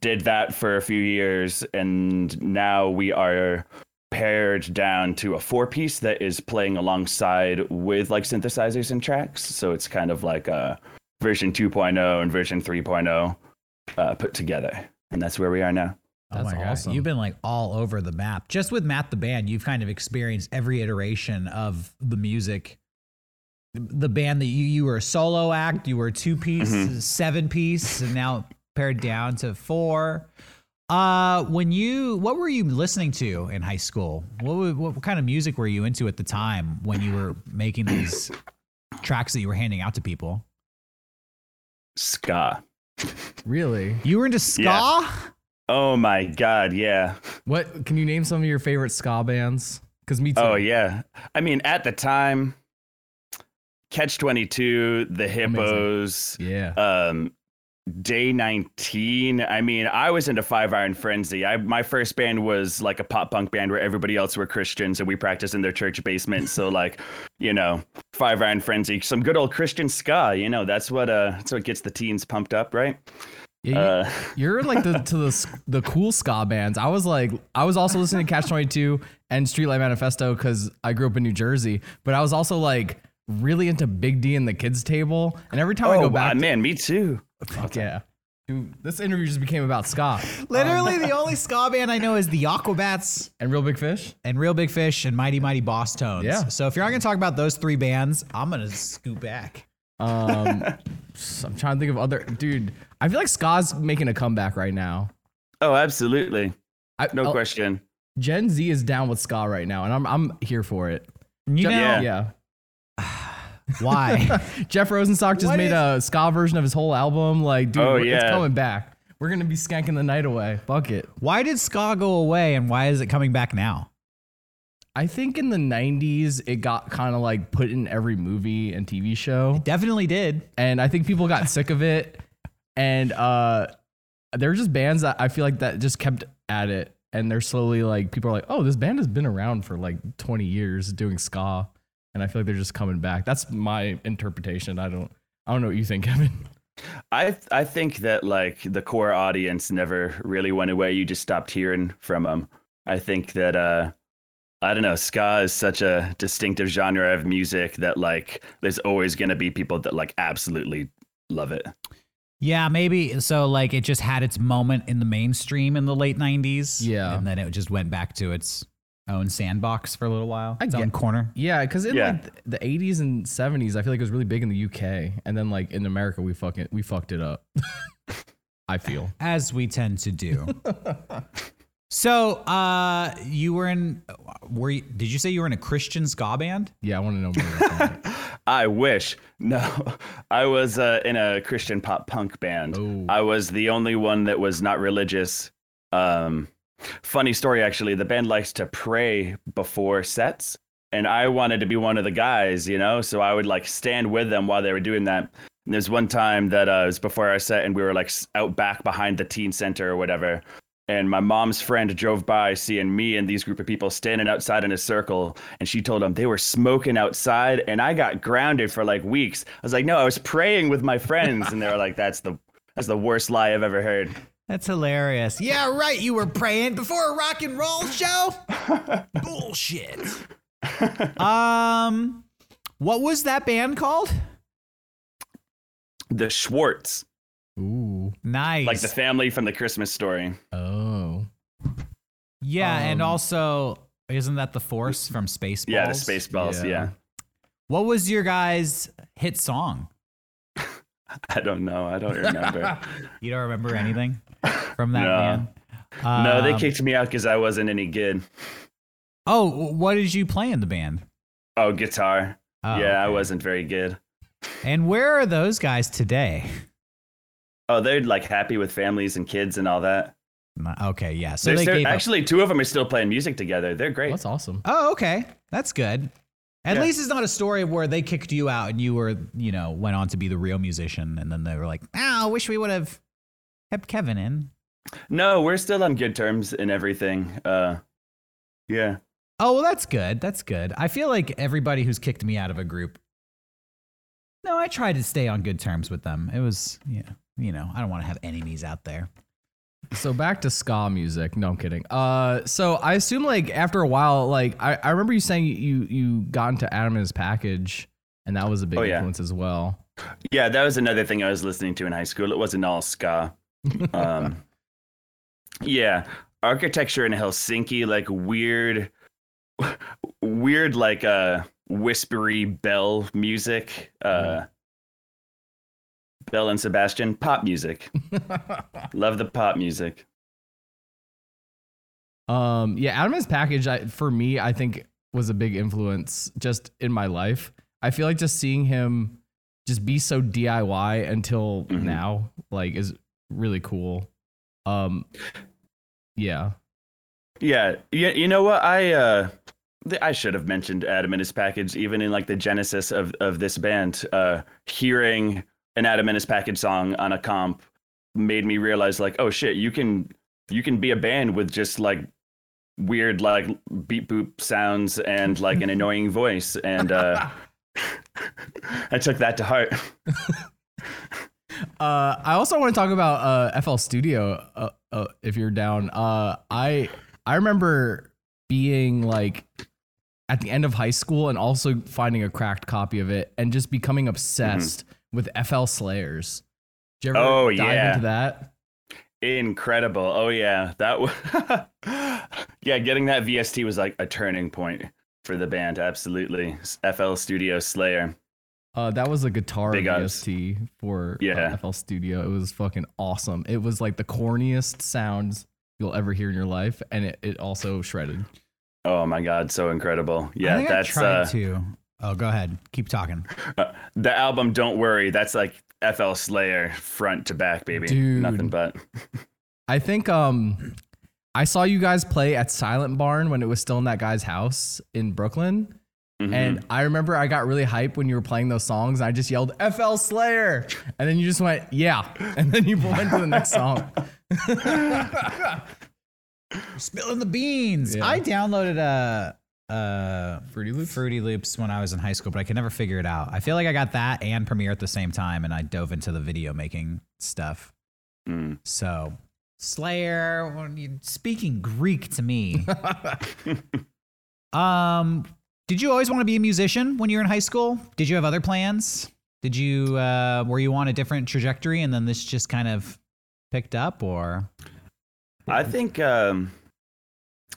did that for a few years, and now we are pared down to a four piece that is playing alongside with like synthesizers and tracks. So it's kind of like a version 2.0 and version 3.0 uh, put together, and that's where we are now. Oh That's my god, you've been like all over the map. Just with Math the band, you've kind of experienced every iteration of the music. The band that you you were a solo act, you were a two piece, Mm-hmm. seven piece, and now pared down to four. Uh, when you what were you listening to in high school? What what, kind of music were you into at the time when you were making these tracks that you were handing out to people? Ska. Really? You were into ska. Yeah. Oh my god, yeah. What can you name some of your favorite ska bands? Because me too. Oh yeah. I mean, at the time, Catch Twenty Two, The Hippos, Yeah. um, Day Nineteen. I mean, I was into Five Iron Frenzy. I my first band was like a pop punk band where everybody else were Christians and we practiced in their church basement. so like, you know, Five Iron Frenzy, some good old Christian ska. You know, that's what uh, that's what gets the teens pumped up, right? Yeah, you, Uh, you're like the to the the cool ska bands. I was like, I was also listening to Catch Twenty Two and Streetlight Manifesto because I grew up in New Jersey. But I was also like really into Big D and the Kids Table. And every time I oh go wow, back, man, me too. fuck yeah, dude, this interview just became about ska Literally, the only ska band I know is the Aquabats. and Real Big Fish. and Real Big Fish and Mighty Mighty Bosstones. Yeah. So if you're not gonna talk about those three bands, I'm gonna scoot back. Um, s- I'm trying to think of other dude. I feel like ska's making a comeback right now. Oh, absolutely, I, no uh, question. Gen Z is down with ska right now, and I'm I'm here for it. You know Yeah. yeah. Why? Jeff Rosenstock just What made is- a ska version of his whole album. Like, dude, Oh, it's yeah. coming back. We're gonna be skanking the night away. Fuck it. why did ska go away, and why is it coming back now? I think in the '90s it got kind of like put in every movie and TV show, Definitely did. and I think people got sick of it. And uh, there were just bands that I feel like that just kept at it, and they're slowly like people are like, oh, this band has been around for like 20 years doing ska, and I feel like they're just coming back. That's my interpretation. I don't. I don't know what you think, Kevin. I I think that like the core audience never really went away. You just stopped hearing from them. I think that uh I don't know, ska is such a distinctive genre of music that like there's always going to be people that like absolutely love it. Yeah, maybe. So like, it just had its moment in the mainstream in the late '90s. Yeah. and then it just went back to its own sandbox for a little while. I its own get- corner. Yeah, because in Yeah. like the 80s and 70s, I feel like it was really big in the UK, and then like in America, we fucking we fucked it up. I feel. as we tend to do. so, uh, you were in? Were you, did you say you were in a Christian ska band? Yeah, I want to know more. I wish. No, I was uh, in a Christian pop punk band. Oh. I was the only one that was not religious. Um, funny story, actually. The band likes to pray before sets, and I wanted to be one of the guys, you know. So I would like stand with them while they were doing that. And there's one time that uh, was before our set, and we were like out back behind the teen center or whatever. And my mom's friend drove by seeing me and these group of people standing outside in a circle. And she told them they were smoking outside. And I got grounded for like weeks. I was like, no, I was praying with my friends. And they were like, that's the that's the worst lie I've ever heard. That's hilarious. Yeah, right. You were praying before a rock and roll show. Bullshit. um, what was that band called? The Schwartz, Ooh. Nice. like the family from the Christmas story. Oh. yeah, and um, also isn't that the Force from Spaceballs? Yeah, the Spaceballs. Yeah. Yeah. What was your guys' hit song? I don't know. I don't remember. You don't remember anything from that No. band? no, they Um, kicked me out because I wasn't any good. Oh, what did you play in the band? Oh, guitar. Oh, yeah, I wasn't very good. And where are those guys today? Oh, they're like happy with families and kids and all that. Okay, yeah. So They're they still- gave up. actually, two of them are still playing music together. They're great. That's awesome. Oh, okay. That's good. At Yeah. least it's not a story of where they kicked you out and you were, you know, went on to be the real musician and then they were like, "Oh, I wish we would have kept Kevin in." No, we're still on good terms and everything. Uh, yeah. Oh, well, that's good. That's good. I feel like everybody who's kicked me out of a group. No, I tried to stay on good terms with them. It was, yeah, you know, I don't want to have enemies out there. So back to ska music. No, I'm kidding. Uh, so I assume like after a while, like I, I remember you saying you you got into Adam and his package, and that was a big Oh, yeah. influence as well. Yeah, that was another thing I was listening to in high school. It wasn't all ska. Um, yeah, architecture in Helsinki, like weird, weird, like uh, whispery bell music. Uh, Belle and Sebastian, pop music. Love the pop music. Um, yeah, Adam and his package I, for me, I think was a big influence just in my life. I feel like just seeing him just be so DIY until Mhm. now, like, is really cool. Um, yeah. Yeah, you, you know what? I uh, I should have mentioned Adam and his package even in like the genesis of of this band. Uh, hearing an Adam and his package song on a comp made me realize like, oh shit, you can you can be a band with just like weird like beep boop sounds and like an annoying voice and uh I took that to heart. Uh, I also want to talk about uh, FL Studio. Uh, uh, if you're down, uh, I I remember being like at the end of high school and also finding a cracked copy of it and just becoming obsessed with FL Slayers. Did you ever Oh, dive yeah. into that? Incredible. Oh yeah, that was Yeah, getting that VST was like a turning point for the band, absolutely. FL Studio Slayer. Uh, that was a guitar Big ups. VST for uh, Yeah. FL Studio. It was fucking awesome. It was like the corniest sounds you'll ever hear in your life, and it, it also shredded. Oh my god, so incredible. I Yeah, think that's I tried uh, to. Oh, go ahead. Keep talking. the album Don't Worry, that's like FL Slayer front to back, baby. Dude. Nothing but. I think um I saw you guys play at Silent Barn when it was still in that guy's house in Brooklyn. Mhm. And I remember I got really hyped when you were playing those songs. I just yelled FL Slayer. And then you just went, yeah. And then you went to the next song. Spilling the beans. Yeah. I downloaded a, a Fruity Loops? Fruity Loops when I was in high school, but I could never figure it out. I feel like I got that and Premiere at the same time, and I dove into the video making stuff. Mm. So, Slayer, well, you- speaking Greek to me. um, did you always want to be a musician when you were in high school? Did you have other plans? Did you uh, were you on a different trajectory, and then this just kind of picked up, or I think um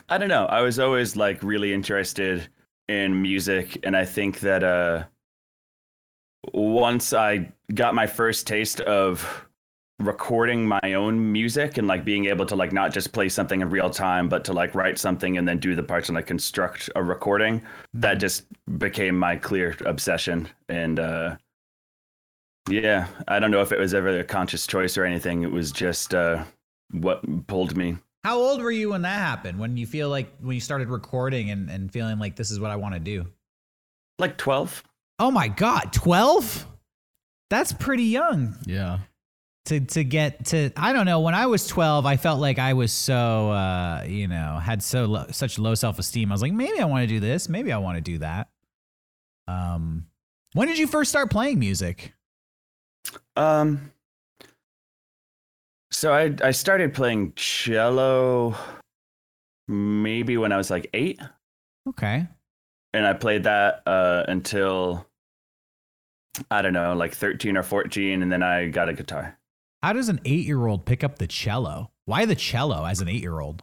I don't know. I was always like really interested in music and I think that uh once I got my first taste of recording my own music and like being able to like not just play something in real time but to like write something and then do the parts and like construct a recording that just became my clear obsession. And uh yeah i don't know if it was ever a conscious choice or anything. It was just uh what pulled me How old were you when that happened? When you feel like when you started recording and, and feeling like this is what I want to do? like 12 Oh my god, 12? That's pretty young Yeah. to to get to I don't know, when I was 12, I felt like I was so uh, you know, had so low, such low self-esteem. I was like, maybe I want to do this, maybe I want to do that. Um when did you first start playing music? Um. So I I started playing cello maybe when I was like eight, Okay. and I played that uh, until I don't know, like thirteen or fourteen, and then I got a guitar. How does an 8-year-old pick up the cello? Why the cello as an 8-year-old?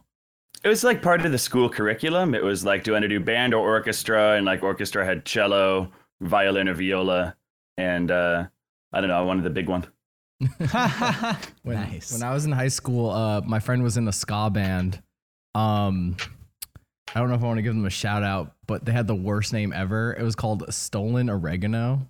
It was like part of the school curriculum. It was like, do you want to do band or orchestra? And like orchestra had cello, violin, or viola, and uh, I don't know, I wanted the big one. When, nice. when I was in high school, uh, my friend was in a ska band. Um, I don't know if I want to give them a shout out, but they had the worst name ever. It was called Stolen Oregano.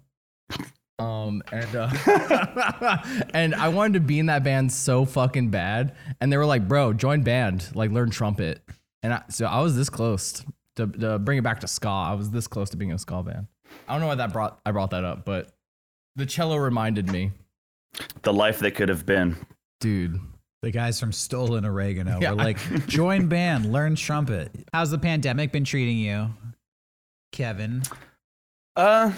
Um, and uh, and I wanted to be in that band so fucking bad, and they were like, "Bro, join band, like learn trumpet." And I, so I was this close to, to bring it back to ska. I was this close to being a ska band. I don't know why that brought I brought that up, but the cello reminded me, The life that could have been. dude. the guys from Stolen Oregano Yeah. were like, join band, learn trumpet. How's the pandemic been treating you, Kevin? Uh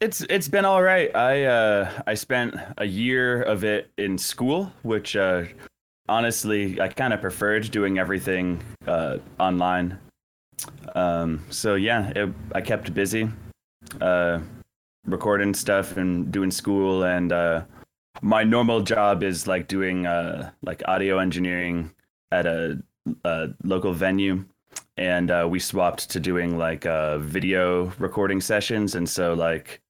it's it's been all right. I uh I spent a year of it in school, which uh honestly I kind of preferred doing everything uh online. Um so yeah, it, I kept busy uh recording stuff and doing school and uh my normal job is like doing uh like audio engineering at a, a local venue. And uh, we swapped to doing like uh, video recording sessions. And so like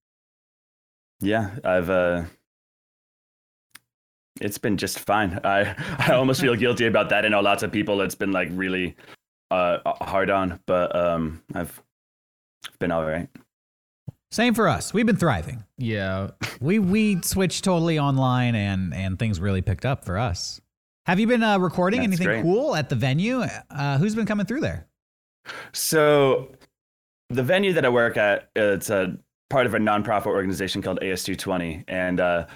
yeah i've uh it's been just fine. I i almost feel guilty about that i know lots of people. It's been like really uh hard on. But um i've been all right Same for us. We've been thriving. Yeah, We we switched totally online and and things really picked up for us. Have you been uh, recording That's anything great. cool at the venue? Uh, who's been coming through there? So, the venue that I work at, it's a part of a nonprofit organization called AS220, and uh,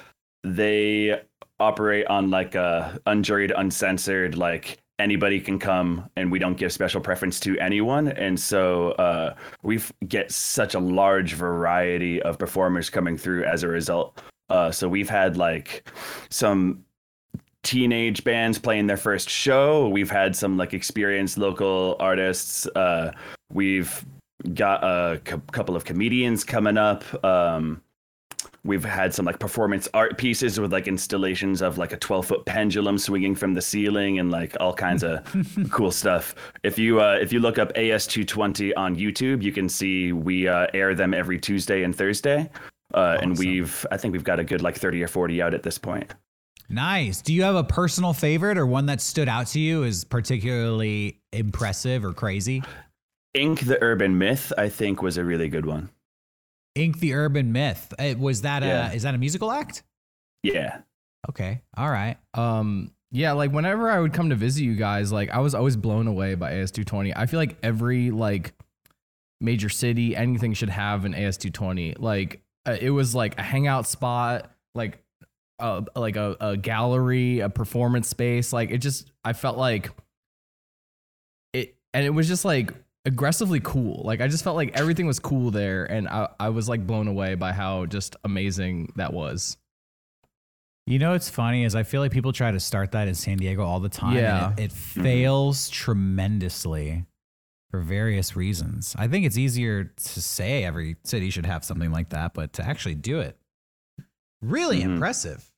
they operate on like a unjuried, uncensored, like anybody can come, and we don't give special preference to anyone. And so uh, we get such a large variety of performers coming through as a result. Uh, so we've had like some teenage bands playing their first show. We've had some like experienced local artists. Uh, we've got a cou- couple of comedians coming up. Um, we've had some like performance art pieces with like installations of like a 12 foot pendulum swinging from the ceiling and like all kinds of cool stuff. If you uh, if you look up AS220 on YouTube, you can see we uh, air them every Tuesday and Thursday. Uh, And we've, I think we've got a good like 30 or 40 out at this point. Nice. Do you have a personal favorite or one that stood out to you as particularly impressive or crazy? Ink the Urban Myth, I think, was a really good one. Ink the Urban Myth. Uh, was that a is that a musical act? Yeah. Okay. All right. Um, yeah, like whenever I would come to visit you guys, like I was always blown away by AS220. I feel like every like major city, anything should have an AS220. Like uh, it was like a hangout spot, like uh, like a, a gallery, a performance space. Like it just, I felt like it, and it was just like aggressively cool. Like I just felt like everything was cool there, and I, I was like blown away by how just amazing that was. You know what's funny is I feel like people try to start that in San Diego all the time. Yeah. And it, it fails tremendously for various reasons. I think it's easier to say every city should have something like that, but to actually do it, really Mhm. impressive.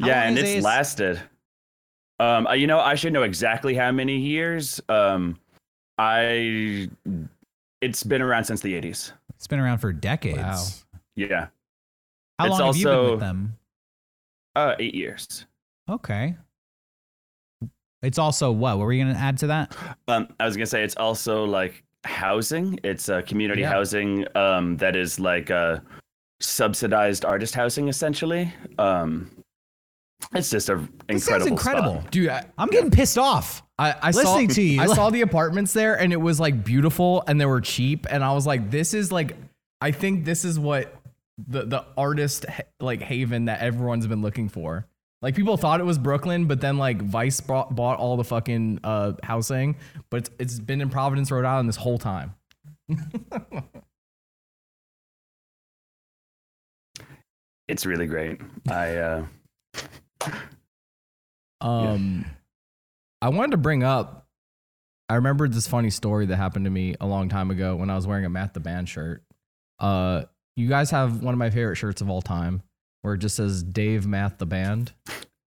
How yeah, and it's AS lasted. Um, uh, you know, I should know exactly how many years. Um, I, it's been around since the '80s. It's been around for decades. Wow. Yeah, How It's long have you been with them? uh, eight years. Okay. It's also what? What were you going to add to that? Um, I was gonna say it's also like housing. It's a community Yeah. housing um, that is like uh, subsidized artist housing, essentially. Um, it's just a This sounds incredible, incredible. spot. Dude, I, I'm getting pissed off. I, I Listening saw, to you. I saw the apartments there and it was like beautiful and they were cheap. And I was like, this is like, I think this is what the, the artist like haven that everyone's been looking for. Like people thought it was Brooklyn, but then like Vice bought, bought all the fucking uh, housing, but it's, it's been in Providence, Rhode Island this whole time. It's really great. I uh, Um, I wanted to bring up. I remembered this funny story that happened to me a long time ago when I was wearing a Math the Band shirt. Uh, you guys have one of my favorite shirts of all time, where it just says Dave Math the Band,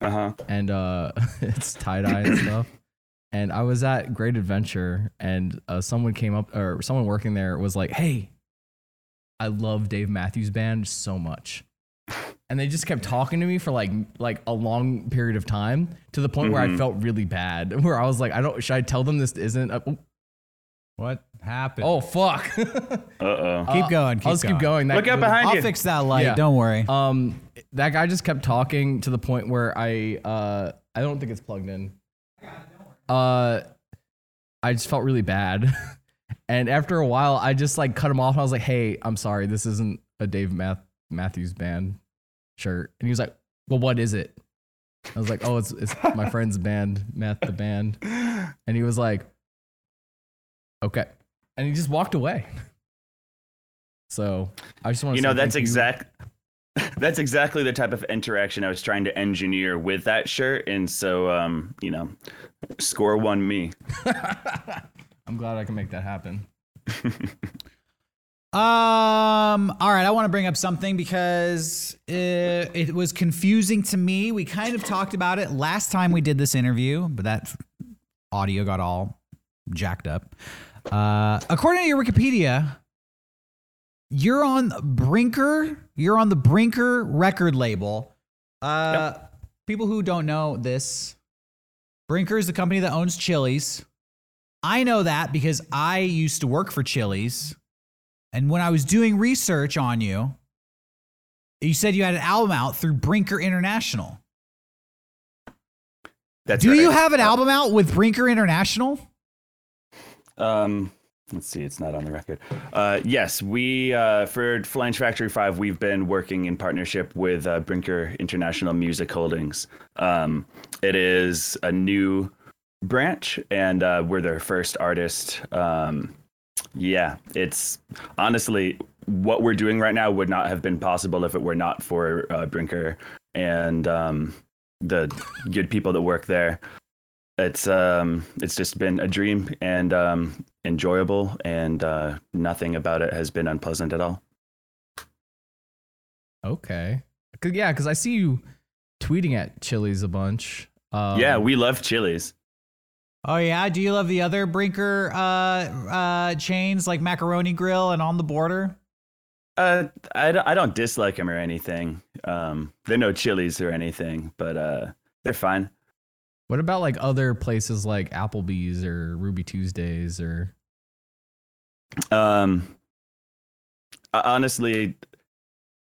uh huh. and uh, it's tie dye and stuff. And I was at Great Adventure, and uh, someone came up, or someone working there was like, "Hey, I love Dave Matthews Band so much." And they just kept talking to me for like like a long period of time to the point where Mm-hmm. I felt really bad. Where I was like, I don't. Should I tell them this isn't? A, oh, What happened? oh fuck! Uh oh. keep going. Keep I'll just going. keep going. That- Look out behind you. I'll fix that light. Yeah. Don't worry. Um, that guy just kept talking to the point where I uh I don't think it's plugged in. Uh, I just felt really bad, and after a while, I just like cut him off. And I was like, "Hey, I'm sorry, this isn't a Dave Math- Matthews Band shirt." And he was like, "Well, what is it?" I was like, "Oh, it's it's my friend's band, Math the Band," and he was like, "Okay," and he just walked away. So I just want to you know that's exact that's exactly the type of interaction i was trying to engineer with that shirt and so um you know score one me I'm glad I can make that happen. Um. All right. I want to bring up something because it, it was confusing to me. We kind of talked about it last time we did this interview, but that audio got all jacked up. Uh, according to your Wikipedia, you're on Brinker. You're on the Brinker record label. Uh, people who don't know this, Brinker is the company that owns Chili's. I know that because I used to work for Chili's. And when I was doing research on you, you said you had an album out through Brinker International. that's Do you have an album out with Brinker International? Um, let's see, it's not on the record. Uh, yes, we uh, for Flange Factory Five, we've been working in partnership with uh, Brinker International Music Holdings. Um, it is a new branch, and uh, we're their first artist. Um, yeah, it's honestly what we're doing right now would not have been possible if it were not for uh, Brinker and um, the good people that work there it's um it's just been a dream and um enjoyable and uh nothing about it has been unpleasant at all Okay. 'Cause- yeah, because I see you tweeting at Chili's a bunch. Um, yeah we love chilies Oh yeah. Do you love the other Brinker uh, uh, chains like Macaroni Grill and On the Border? uh I, don't- I don't dislike them or anything um they're no chilies or anything but uh they're fine What about like other places like Applebee's or Ruby Tuesdays or? um honestly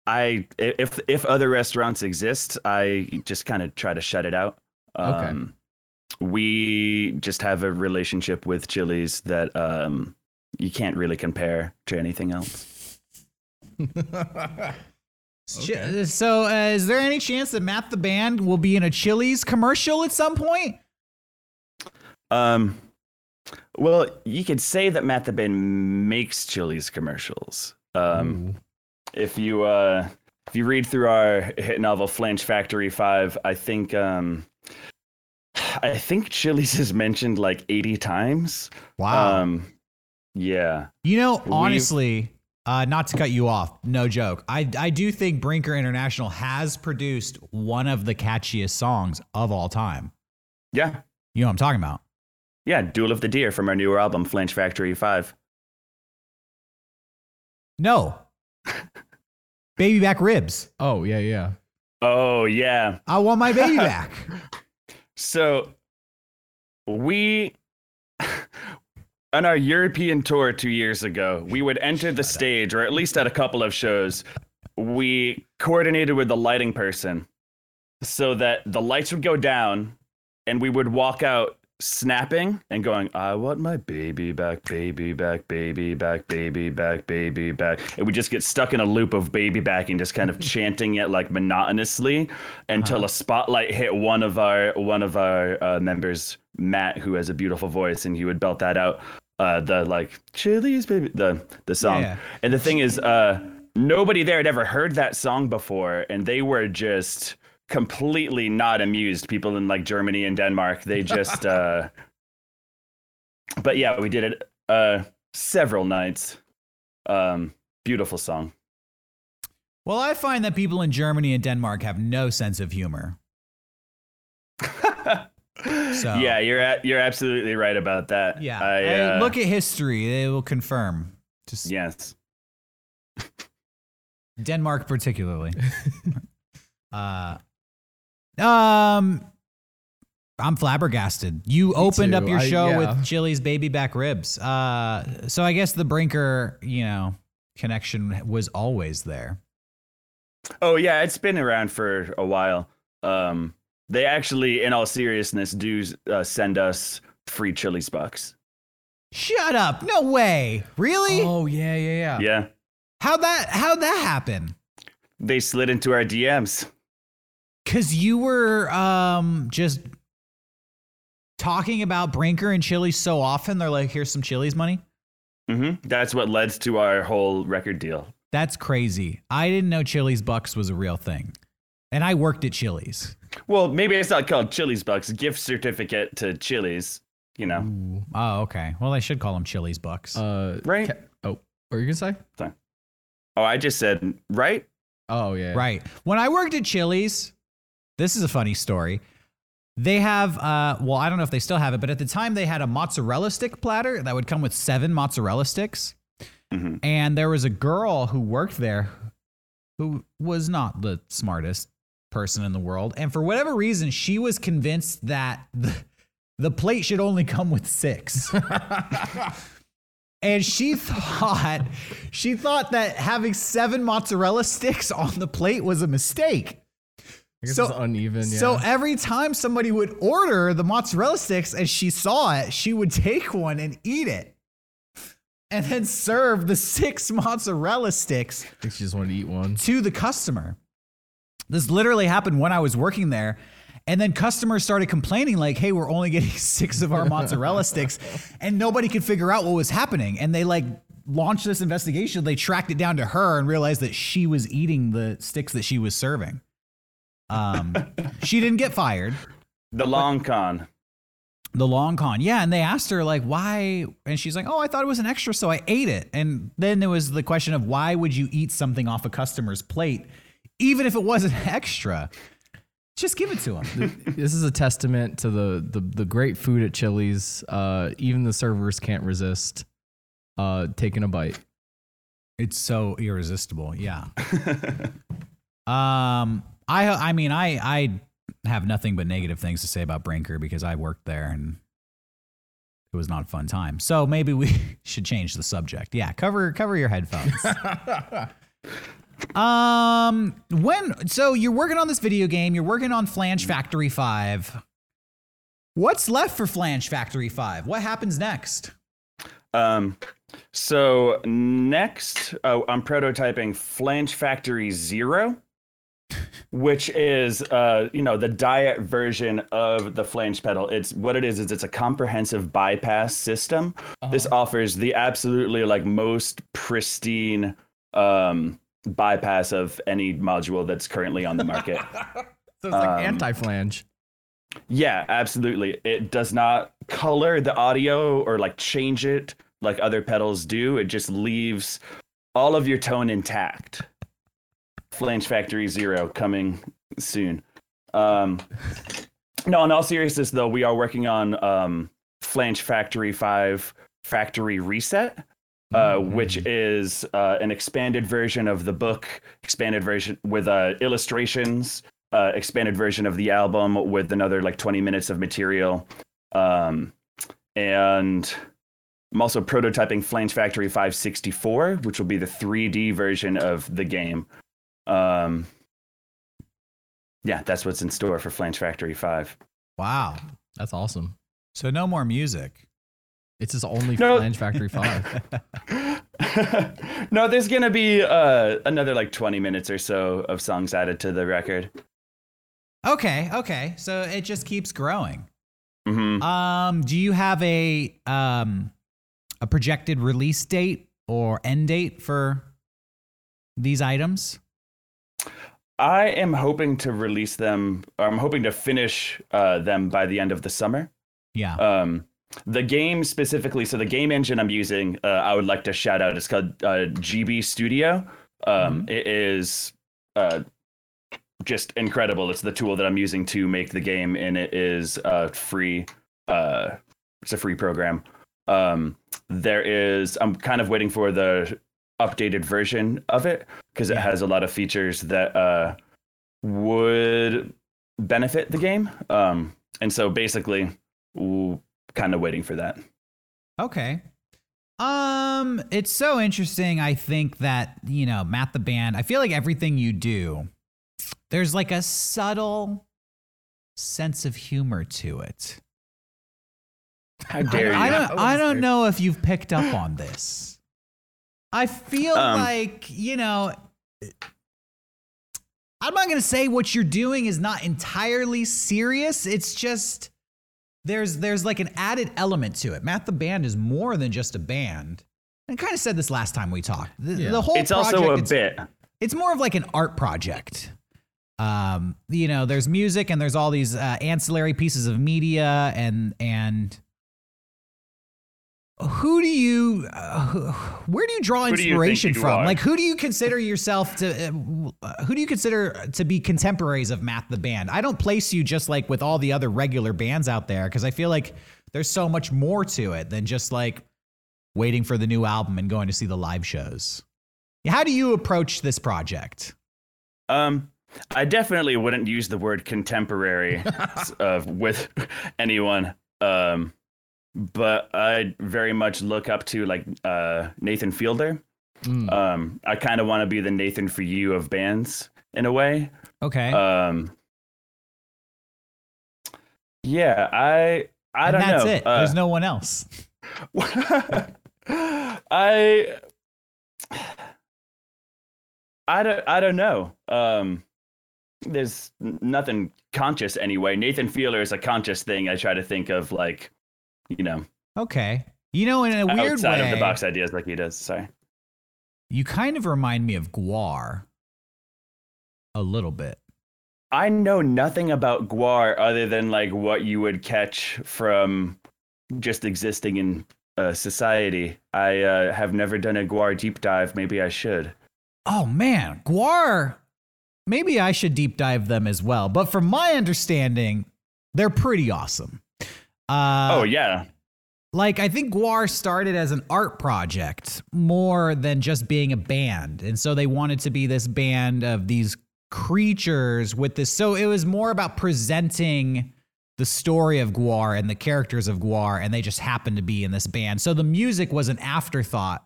i if if other restaurants exist i just kind of try to shut it out Okay. We just have a relationship with chili's that um you can't really compare to anything else Ch- So, uh, is there any chance that Math the Band will be in a Chili's commercial at some point? Um, well, you could say that Math the Band makes Chili's commercials. Um, Ooh. if you uh, if you read through our hit novel Flange Factory Five, I think um, I think Chili's is mentioned like eighty times. Wow. Um, yeah. You know, honestly, uh, not to cut you off, no joke. I, I do think Brinker International has produced one of the catchiest songs of all time. Yeah. You know what I'm talking about? Yeah. Duel of the Deer from our newer album, Flange Factory 5. No. baby back ribs. Oh yeah, yeah. Oh, yeah. I want my baby back. So we on our European tour two years ago, we would enter the stage, or at least at a couple of shows, we coordinated with the lighting person so that the lights would go down and we would walk out snapping and going, I want my baby back, baby back, baby back, baby back, baby back. And we just get stuck in a loop of baby back and just kind of chanting it like monotonously until a spotlight hit one of our one of our uh, members, Matt, who has a beautiful voice, and he would belt that out. Uh, the like Chili's baby the the song. Yeah. And the thing is, uh, nobody there had ever heard that song before, and they were just completely not amused. People in like Germany and Denmark, they just. uh, but yeah, we did it uh, several nights. Um, beautiful song. Well, I find that people in Germany and Denmark have no sense of humor. So Yeah, you're at, you're absolutely right about that. yeah. I, Hey, uh, look at history; they will confirm. Just Yes. Denmark, particularly. Uh, um, I'm flabbergasted. You opened up too. your I- show yeah. with Chili's baby back ribs. Uh, so I guess the Brinker, you know, connection was always there. Oh yeah, it's been around for a while. Um, they actually, in all seriousness, do uh, send us free Chili's bucks. Shut up! No way. Really? Oh yeah, yeah, yeah. Yeah, How'd that? How'd that happen? they slid into our DMs. Cause you were um just talking about Brinker and Chili's so often. They're like, "Here's some Chili's money." hmm That's what led to our whole record deal. That's crazy. I didn't know Chili's Bucks was a real thing, and I worked at Chili's. Well, maybe it's not called Chili's bucks. Gift certificate to Chili's. You know, Ooh. Oh, okay. Well, I should call them Chili's Bucks. Uh, right? ca- oh, what were you gonna say? Oh, I just said right. Oh yeah. Right. When I worked at Chili's, this is a funny story. They have, uh, well, I don't know if they still have it, but at the time they had a mozzarella stick platter that would come with seven mozzarella sticks. Mhm. And there was a girl who worked there who was not the smartest person in the world. And for whatever reason, she was convinced that the, the plate should only come with six. and she thought she thought that having seven mozzarella sticks on the plate was a mistake. I guess So- it's uneven. Yeah. So every time somebody would order the mozzarella sticks and she saw it, she would take one and eat it. And then serve the six mozzarella sticks I think she just wanted to eat one. to the customer. This literally happened when I was working there. And then customers started complaining, like, hey, we're only getting six of our mozzarella sticks. And nobody could figure out what was happening. And they like launched this investigation. They tracked it down to her and realized that she was eating the sticks that she was serving. Um, she didn't get fired. The long con. The long con. Yeah. And they asked her, like, why? And she's like, oh, I thought it was an extra, so I ate it. And then there was the question of why would you eat something off a customer's plate, even if it wasn't extra? Just give it to them. this is a testament to the the, the great food at Chili's. Uh, even the servers can't resist uh, taking a bite. it's so irresistible. Yeah. um, I, I mean, I, I have nothing but negative things to say about Brinker because I worked there and it was not a fun time. So maybe we should change the subject. Yeah. Cover, cover your headphones. Um, when so you're working on this video game, you're working on Flange Factory 5. What's left for Flange Factory 5? What happens next? Um, so next, uh, I'm prototyping Flange Factory Zero, which is uh, you know the diet version of the flange pedal. It's what it is is it's a comprehensive bypass system. This offers the absolutely like most pristine um, bypass of any module that's currently on the market. So it's like Um, anti-flange. Yeah, absolutely. It does not color the audio or like change it like other pedals do. It just leaves all of your tone intact. Flange Factory Zero coming soon. Um, no, in all seriousness, though, we are working on um, Flange Factory 5 Factory Reset. Uh, which is uh, an expanded version of the book, expanded version with uh, illustrations, uh, expanded version of the album with another like 20 minutes of material. Um, and I'm also prototyping Flange Factory 564, which will be the 3D version of the game. Um, yeah, that's what's in store for Flange Factory 5. Wow. That's awesome. So no more music. It's his only No. Flange Factory Five. no, there's gonna be uh, another like 20 minutes or so of songs added to the record. Okay, okay. So it just keeps growing. hmm Um, do you have a um a projected release date or end date for these items? I am hoping to release them. I'm hoping to finish uh, them by the end of the summer. Yeah. Um, the game specifically, so the game engine I'm using, uh, I would like to shout out. It's called uh, GB Studio. Um, it is uh, just incredible. It's the tool that I'm using to make the game, and it is uh, free. Uh, it's a free program. Um, there is. I'm kind of waiting for the updated version of it because it has a lot of features that uh, would benefit the game. Um, and so basically, kind of waiting for that. Okay. Um, it's so interesting. I think that, you know, Math the band, I feel like everything you do, there's like a subtle sense of humor to it. How dare I, you? I don't I don't know if you've picked up on this. I feel Um, like, you know, I'm not going to say what you're doing is not entirely serious. It's just there's there's like an added element to it. Math the band is more than just a band. I kind of said this last time we talked. The, Yeah. the whole It's also a it's- bit. it's more of like an art project. Um, you know, there's music and there's all these uh, ancillary pieces of media and and who do you uh, where do you draw Who do you inspiration you from? are? Like who do you consider yourself to uh, who do you consider to be contemporaries of Math the band? I don't place you just like with all the other regular bands out there because I feel like there's so much more to it than just like waiting for the new album and going to see the live shows. How do you approach this project? Um, I definitely wouldn't use the word contemporary uh, with anyone. Um, but I very much look up to like uh, Nathan Fielder. Mm. Um, I kind of want to be the Nathan for you of bands in a way. Okay. Um, yeah, I I and don't that's know. it. Uh, There's no one else. I I don't I don't know. Um there's nothing conscious anyway. Nathan Fielder is a conscious thing. I try to think of like, you know, Okay. You know, in a weird outside way, of the box ideas like he does. Sorry. you kind of remind me of GWAR a little bit. I know nothing about GWAR other than like what you would catch from just existing in uh, society. I uh, have never done a GWAR deep dive. Maybe I should. Oh man, GWAR. Maybe I should deep dive them as well. But from my understanding, they're pretty awesome. Uh, oh yeah, like I think GWAR started as an art project more than just being a band. And so they wanted to be this band of these creatures with this so it was more about presenting the story of GWAR and the characters of GWAR and they just happened to be in this band. So the music was an afterthought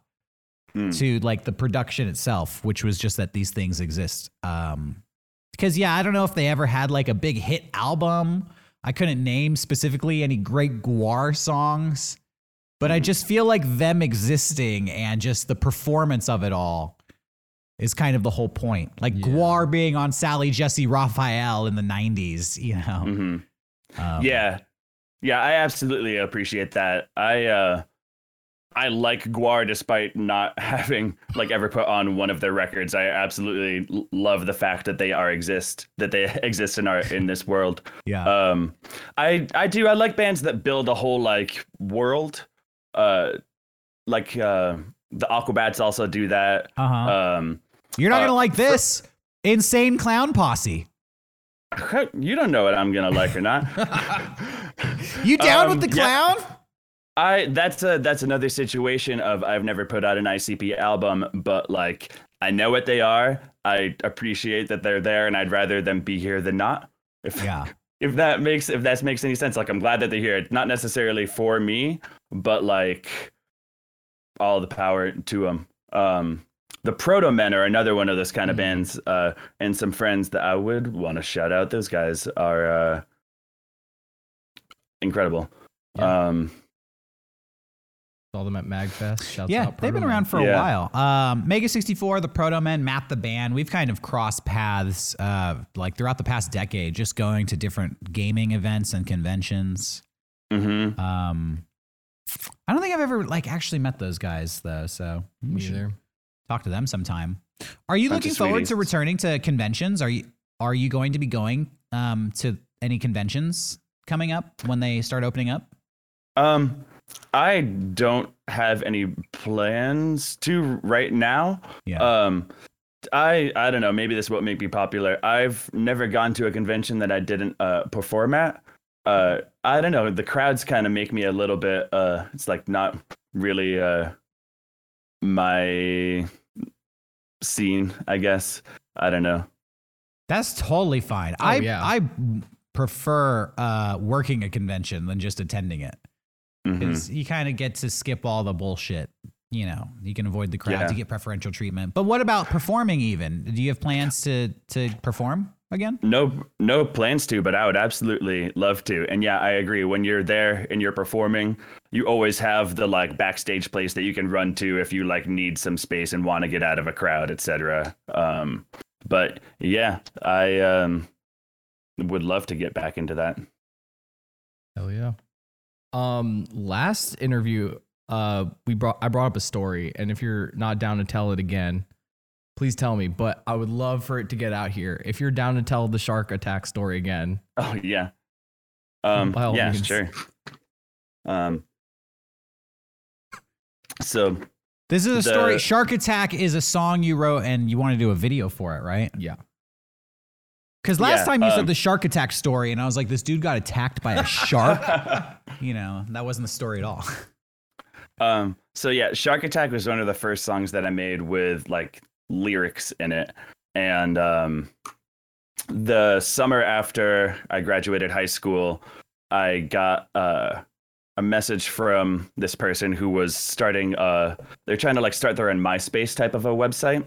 Hmm. to like the production itself, which was just that these things exist. Um because yeah, I don't know if they ever had like a big hit album. I couldn't name specifically any great GWAR songs, but I just feel like them existing and just the performance of it all is kind of the whole point. Like Yeah. GWAR being on Sally Jessy Raphael in the 90s, you know. hmm Um, yeah, yeah. I absolutely appreciate that. I uh, I like GWAR despite not having like ever put on one of their records. I absolutely love the fact that they are exist that they exist in our in this world. Yeah. Um, I I do I like bands that build a whole like world. Uh, like uh, the Aquabats also do that. Uh-huh. Um, You're not uh, going to like this. Insane Clown Posse. you don't know what I'm gonna like or not. You down Um, with the yeah. I that's a that's another situation of I've never put out an ICP album, but like I know what they are. I appreciate that they're there, and I'd rather them be here than not. If Yeah. if that makes if that makes any sense, like I'm glad that they're here. It's not necessarily for me, but like all the power to them. Um, the Protomen are another one of those kind of bands, uh, and some friends that I would want to shout out. Those guys are uh, incredible. Yeah. Um, Saw them at Magfest. Shouts Yeah, out they've been around Man. for a while. Um, Mega 64, the Proto Men, Math the Band, we've kind of crossed paths uh, like throughout the past decade, just going to different gaming events and conventions. mhm. Um, I don't think I've ever like actually met those guys though, so we should either. talk to them sometime. Are you Bunch looking forward sweeties. to returning to conventions? Are you are you going to be going um, to any conventions coming up when they start opening up? Um, I don't have any plans to right now. Yeah. Um, I I don't know. Maybe this won't make me popular. I've never gone to a convention that I didn't uh, perform at. Uh, I don't know. The crowds kind of make me a little bit. Uh, it's like not really uh, my scene. I guess. I don't know. That's totally fine. I yeah. I prefer uh, working a convention than just attending it Mhm. you kind of get to skip all the bullshit. You know, you can avoid the crowds, Yeah. you get preferential treatment. But what about performing? Even do you have plans to to perform again? No, no plans to, but I would absolutely love to. And yeah, I agree. When you're there and you're performing, you always have the like backstage place that you can run to if you like need some space and want to get out of a crowd, etc. Um, but yeah, I um, would love to get back into that. Hell yeah. Um, last interview, uh, we brought I brought up a story, and if you're not down to tell it again, please tell me. But I would love for it to get out here. If you're down to tell the shark attack story again, Oh yeah, um, By all yeah, means. sure. Um, so This is a The- story. Shark Attack is a song you wrote and you want to do a video for it, right? yeah, Because last Yeah, time you um, said the Shark Attack story, and I was like, this dude got attacked by a shark. you know, that wasn't the story at all. Um, so yeah, Shark Attack was one of the first songs that I made with like lyrics in it. And um, the summer after I graduated high school, I got uh, a message from this person who was starting uh they're trying to like start their own MySpace type of a website.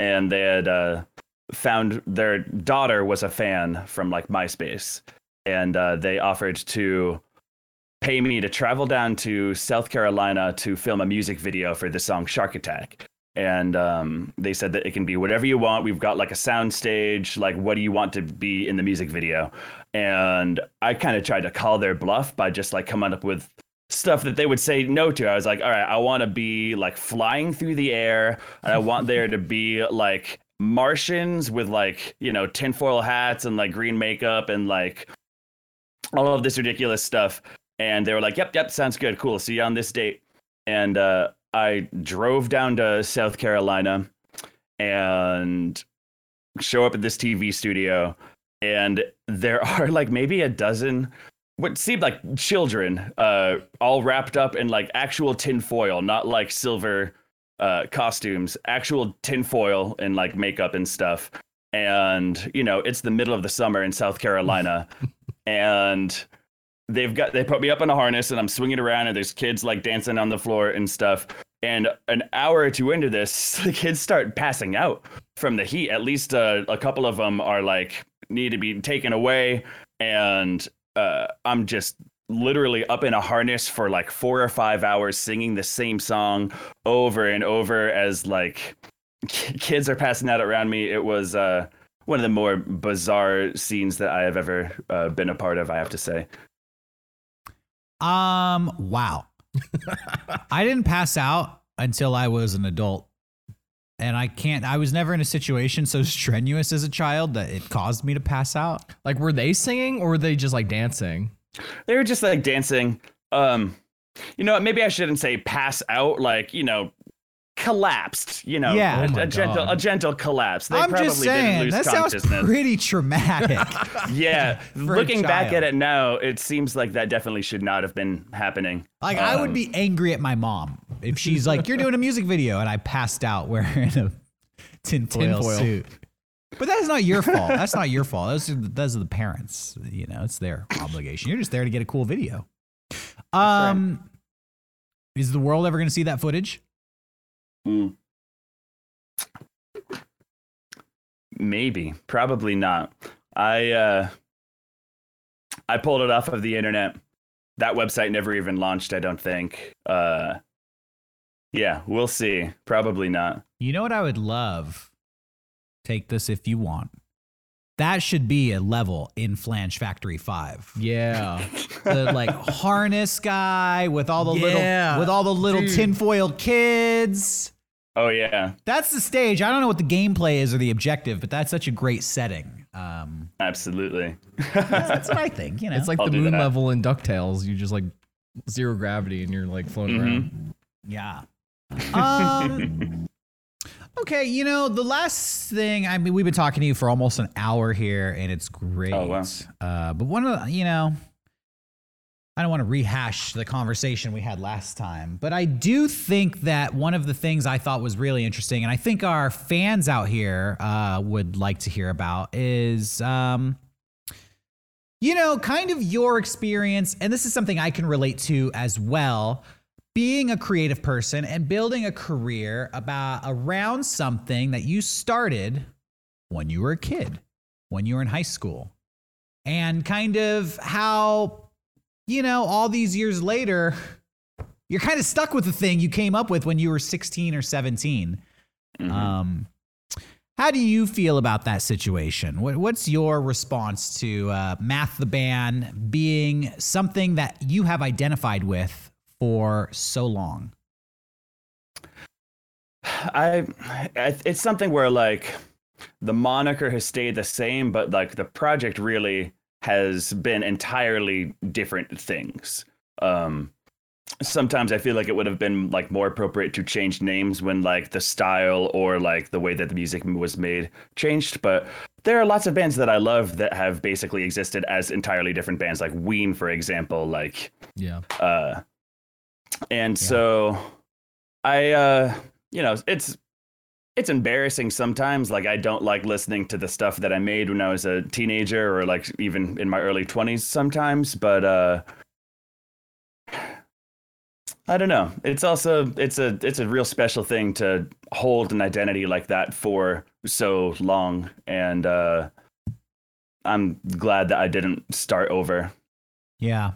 And they had uh found their daughter was a fan from like MySpace. And uh, they offered to pay me to travel down to South Carolina to film a music video for the song Shark Attack. And um, they said that it can be whatever you want. We've got like a sound stage. Like, what do you want to be in the music video? And I kind of tried to call their bluff by just like coming up with stuff that they would say no to. I was like, all right, I want to be like flying through the air, and I want there to be like Martians with like, you know, tinfoil hats and like green makeup and like all of this ridiculous stuff. And they were like, yep, yep, sounds good. Cool. See you on this date. And uh, I drove down to South Carolina and show up at this TV studio. And there are like maybe a dozen what seemed like children, uh, all wrapped up in like actual tinfoil, not like silver uh, costumes, actual tinfoil and like makeup and stuff. And, you know, it's the middle of the summer in South Carolina. and they've got they put me up in a harness and I'm swinging around and there's kids like dancing on the floor and stuff. And an hour or two into this, the kids start passing out from the heat. At least uh, a couple of them are like need to be taken away, and uh, I'm just literally up in a harness for like four or five hours singing the same song over and over as like kids are passing out around me. It was uh, one of the more bizarre scenes that I have ever uh, been a part of. I have to say. Um, wow. I didn't pass out until I was an adult. And I can't, I was never in a situation so strenuous as a child that it caused me to pass out. like were they singing or were they just like dancing? They were just like dancing. Um, you know, maybe I shouldn't say pass out. Like you know, collapsed. You know, Yeah. a, Oh a gentle, God. a gentle collapse. They I'm probably just didn't saying, lose that sounds pretty traumatic. yeah, looking back at it now, it seems like that definitely should not have been happening. Like, I would Um, be angry at my mom if she's like, You're doing a music video, and I passed out wearing a tinfoil, Tinfoil. suit. But that's not your fault. That's not your fault. Those are, those are the parents. You know, it's their obligation. You're just there to get a cool video. Um, is the world ever going to see that footage? Mm. Maybe, probably not. I uh, I pulled it off of the internet. That website never even launched. I don't think. Uh, yeah, we'll see. Probably not. You know what I would love? Take this if you want. That should be a level in Flange Factory 5. Yeah. The like harness guy with all the Yeah, little with all the little dude. tinfoil kids. Oh yeah, That's the stage. I don't know what the gameplay is or the objective, but that's such a great setting. Um, absolutely. that's what I think. You know, It's like I'll the moon that. level in DuckTales. You just like zero gravity and you're like floating Mm-hmm. around. Yeah. Um, okay, you know, the last thing, I mean, we've been talking to you for almost an hour here, and it's great. Oh, wow. Uh, but one of the, you know, I don't want to rehash the conversation we had last time, but I do think that one of the things I thought was really interesting, and I think our fans out here uh, would like to hear about, is, um, you know, kind of your experience, and this is something I can relate to as well. Being a creative person and building a career about around something that you started when you were a kid, when you were in high school, and kind of how you know, all these years later, you're kind of stuck with the thing you came up with when you were 16 or 17. Um, how do you feel about that situation? What, what's your response to uh, Math the Band being something that you have identified with for so long? I, I it's something where like the moniker has stayed the same, but like the project really has been entirely different things. Um, sometimes I feel like it would have been like more appropriate to change names when like the style or like the way that the music was made changed. But there are lots of bands that I love that have basically existed as entirely different bands, like Ween, for example. Like, Yeah. uh, and so I, uh, you know, it's it's embarrassing sometimes. Like I don't like listening to the stuff that I made when I was a teenager or like even in my early twenties sometimes. But uh, I don't know. It's also it's a it's a real special thing to hold an identity like that for so long, and uh, I'm glad that I didn't start over. Yeah.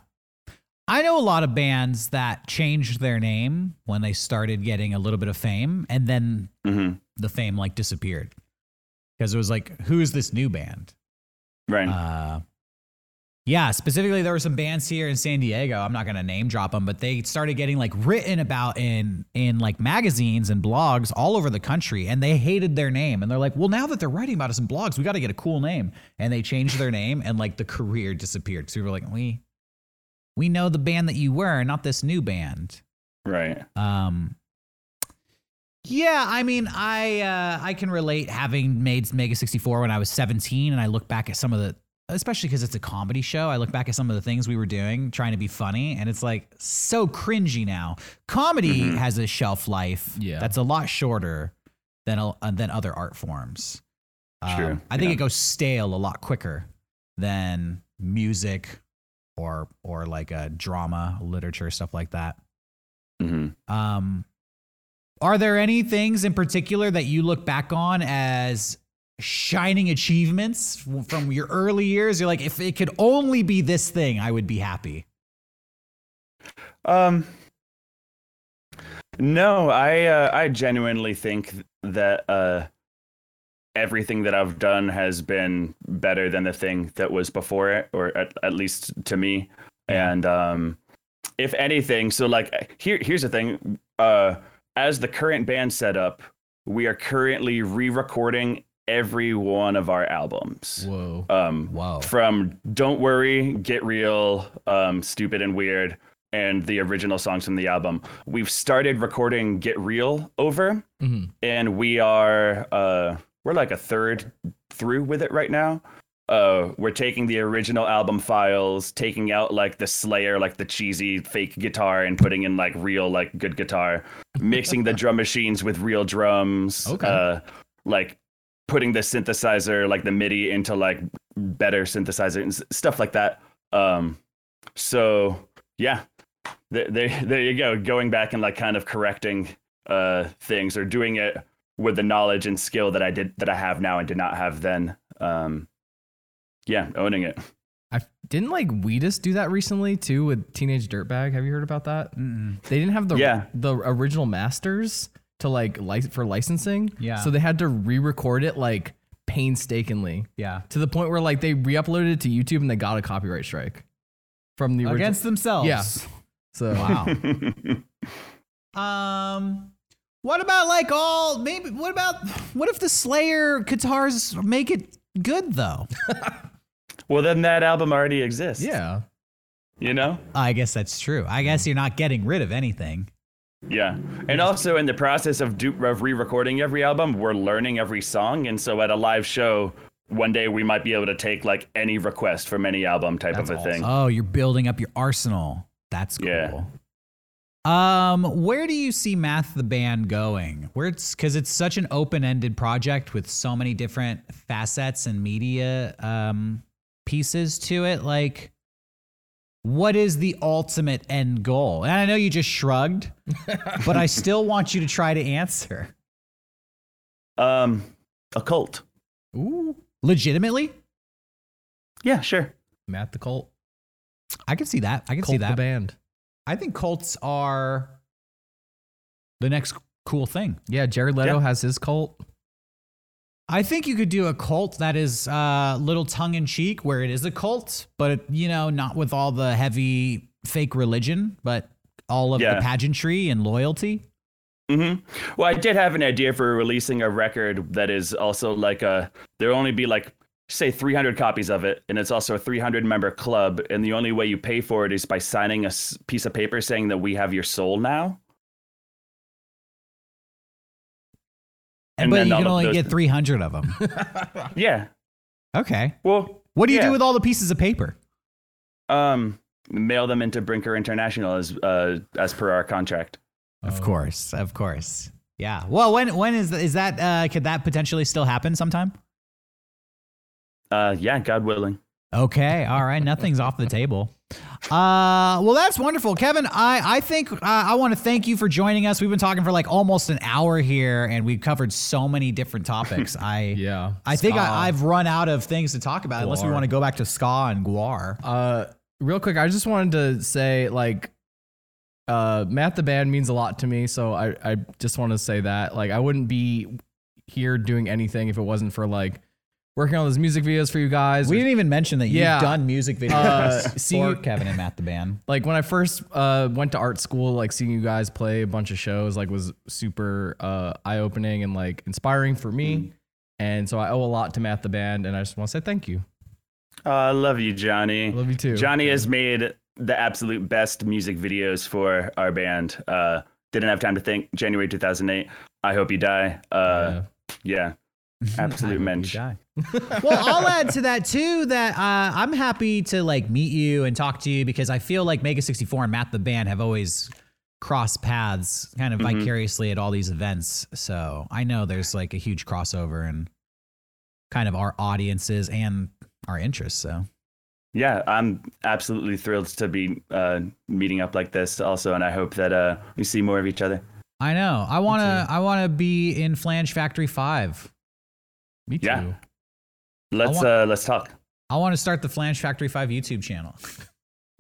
I know a lot of bands that changed their name when they started getting a little bit of fame and then hmm the fame like disappeared. Because it was like, who is this new band? Right. Uh, yeah, specifically, there were some bands here in San Diego. I'm not gonna name drop them, but they started getting like written about in in like magazines and blogs all over the country, and they hated their name. And they're like, well, now that they're writing about us in blogs, we got to get a cool name. And they changed their name, and like the career disappeared. So we were like, we we know the band that you were, not this new band. right. Um, yeah, I mean, I uh, I can relate having made Mega 64 when I was 17, and I look back at some of the, especially because it's a comedy show. I look back at some of the things we were doing, trying to be funny, and it's like so cringy now. Comedy has a shelf life Yeah. that's a lot shorter than uh, than other art forms. Um, True, I think yeah. it goes stale a lot quicker than music or or like a drama, literature, stuff like that. hmm Um, are there any things in particular that you look back on as shining achievements from your early years? You're like, if it could only be this thing, I would be happy. Um, no, I uh, I genuinely think that uh, everything that I've done has been better than the thing that was before it, or at, at least to me. And um, if anything, so like here here's the thing. Uh, as the current band setup, we are currently re-recording every one of our albums. Whoa. Um, Whoa. from Don't Worry, Get Real, um, Stupid and Weird, and the original songs from the album. We've started recording Get Real over, hmm and we are uh, we're like a third through with it right now. Uh, we're taking the original album files, taking out like the Slayer, like the cheesy fake guitar, and putting in like real, like good guitar, mixing the drum machines with real drums. Okay. Uh, like putting the synthesizer, like the MIDI, into like better synthesizer and s- stuff like that. Um, so yeah, there, there, there you go. Going back and like kind of correcting uh things or doing it with the knowledge and skill that I did that I have now and did not have then. Um, yeah, owning it. I didn't like Wheatus do that recently too with Teenage Dirtbag. Have you heard about that? They didn't have the Yeah. the original masters to like lic- for licensing. Yeah. So they had to re-record it like painstakingly Yeah. to the point where like they re-uploaded it to YouTube and they got a copyright strike from the original. Against themselves. Yeah. So Wow. um, what about like all maybe? What about what if the Slayer guitars make it good though? well, then that album already exists. yeah. you know. I guess that's true. I guess you're not getting rid of anything. Yeah, and also in the process of do, of re-recording every album, we're learning every song, and so at a live show, one day we might be able to take like any request from any album type That's of a thing. Oh, you're building up your arsenal. That's cool. Yeah. Um, where do you see Math the band going? Where it's because it's such an open-ended project with so many different facets and media um pieces to it. Like, what is the ultimate end goal? And I know you just shrugged, but I still want you to try to answer. Um, a cult. Ooh, Legitimately, Yeah, sure. Math the Cult. I can see that. I can Cult see the that. band. I think cults are the next cool thing. Yeah, Jared Leto Yeah. has his cult. I think you could do a cult that is a uh, little tongue in cheek, where it is a cult, but it, you know, not with all the heavy fake religion, but all of Yeah. the pageantry and loyalty. hmm Well, I did have an idea for releasing a record that is also like a. There'll only be like say 300 copies of it, and it's also a 300 member club, and the only way you pay for it is by signing a piece of paper saying that we have your soul now. And but then you can only those- get 300 of them. Yeah. okay. Well, What do you yeah. do with all the pieces of paper? Um, mail them into Brinker International as uh as per our contract. Of course, of course. Yeah. Well, when when is is that? Uh, could that potentially still happen sometime? Uh, yeah, God willing. Okay. All right. Nothing's off the table. Uh, well, that's wonderful, Kevin. I I think uh, I want to thank you for joining us. We've been talking for like almost an hour here, and we've covered so many different topics. I Yeah. I think Ska. I, I've run out of things to talk about, unless we want to go back to ska and GWAR. Uh, real quick, I just wanted to say like, uh, Math the band means a lot to me. So I, I just want to say that like I wouldn't be here doing anything if it wasn't for like working on those music videos for you guys. We didn't even mention that you've Yeah. done music videos Uh, see- for Kevin and Math the band. like when I first uh, went to art school, like seeing you guys play a bunch of shows, like was super uh, eye opening and like inspiring for me. And so I owe a lot to Math the band, and I just want to say thank you. Uh, I love you, Johnny. I love you too. Johnny has made the absolute best music videos for our band. Uh, didn't have time to think. January 2008. I hope you die. Uh, yeah. Absolute I mensch. well, I'll add to that too that uh, I'm happy to like meet you and talk to you because I feel like Mega 64 and Math the band have always crossed paths kind of vicariously at all these events. So I know there's like a huge crossover in kind of our audiences and our interests. So Yeah, I'm absolutely thrilled to be uh, meeting up like this also, and I hope that uh, we see more of each other. I know I want to I want to be in Flange Factory 5. Me too. Yeah. Let's want- uh, let's talk. I want to start the Flange Factory 5 YouTube channel.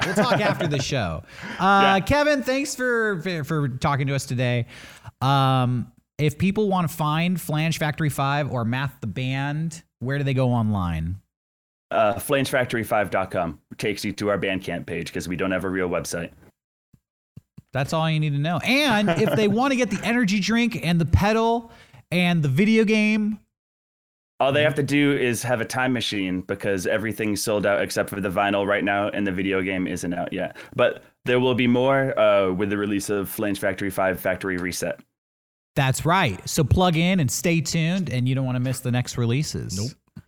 We'll talk after the show. Uh, Yeah. Kevin, thanks for, for for talking to us today. Um, if people want to find Flange Factory 5 or Math the Band, where do they go online? Uh, FlangeFactory5.com takes you to our Bandcamp page because we don't have a real website. That's all you need to know. And if they want to get the energy drink and the pedal and the video game, All they have to do is have a time machine because everything's sold out except for the vinyl right now, and the video game isn't out yet. But there will be more uh, with the release of Flange Factory 5 Factory Reset. that's right. So plug in and stay tuned, and you don't want to miss the next releases. Nope.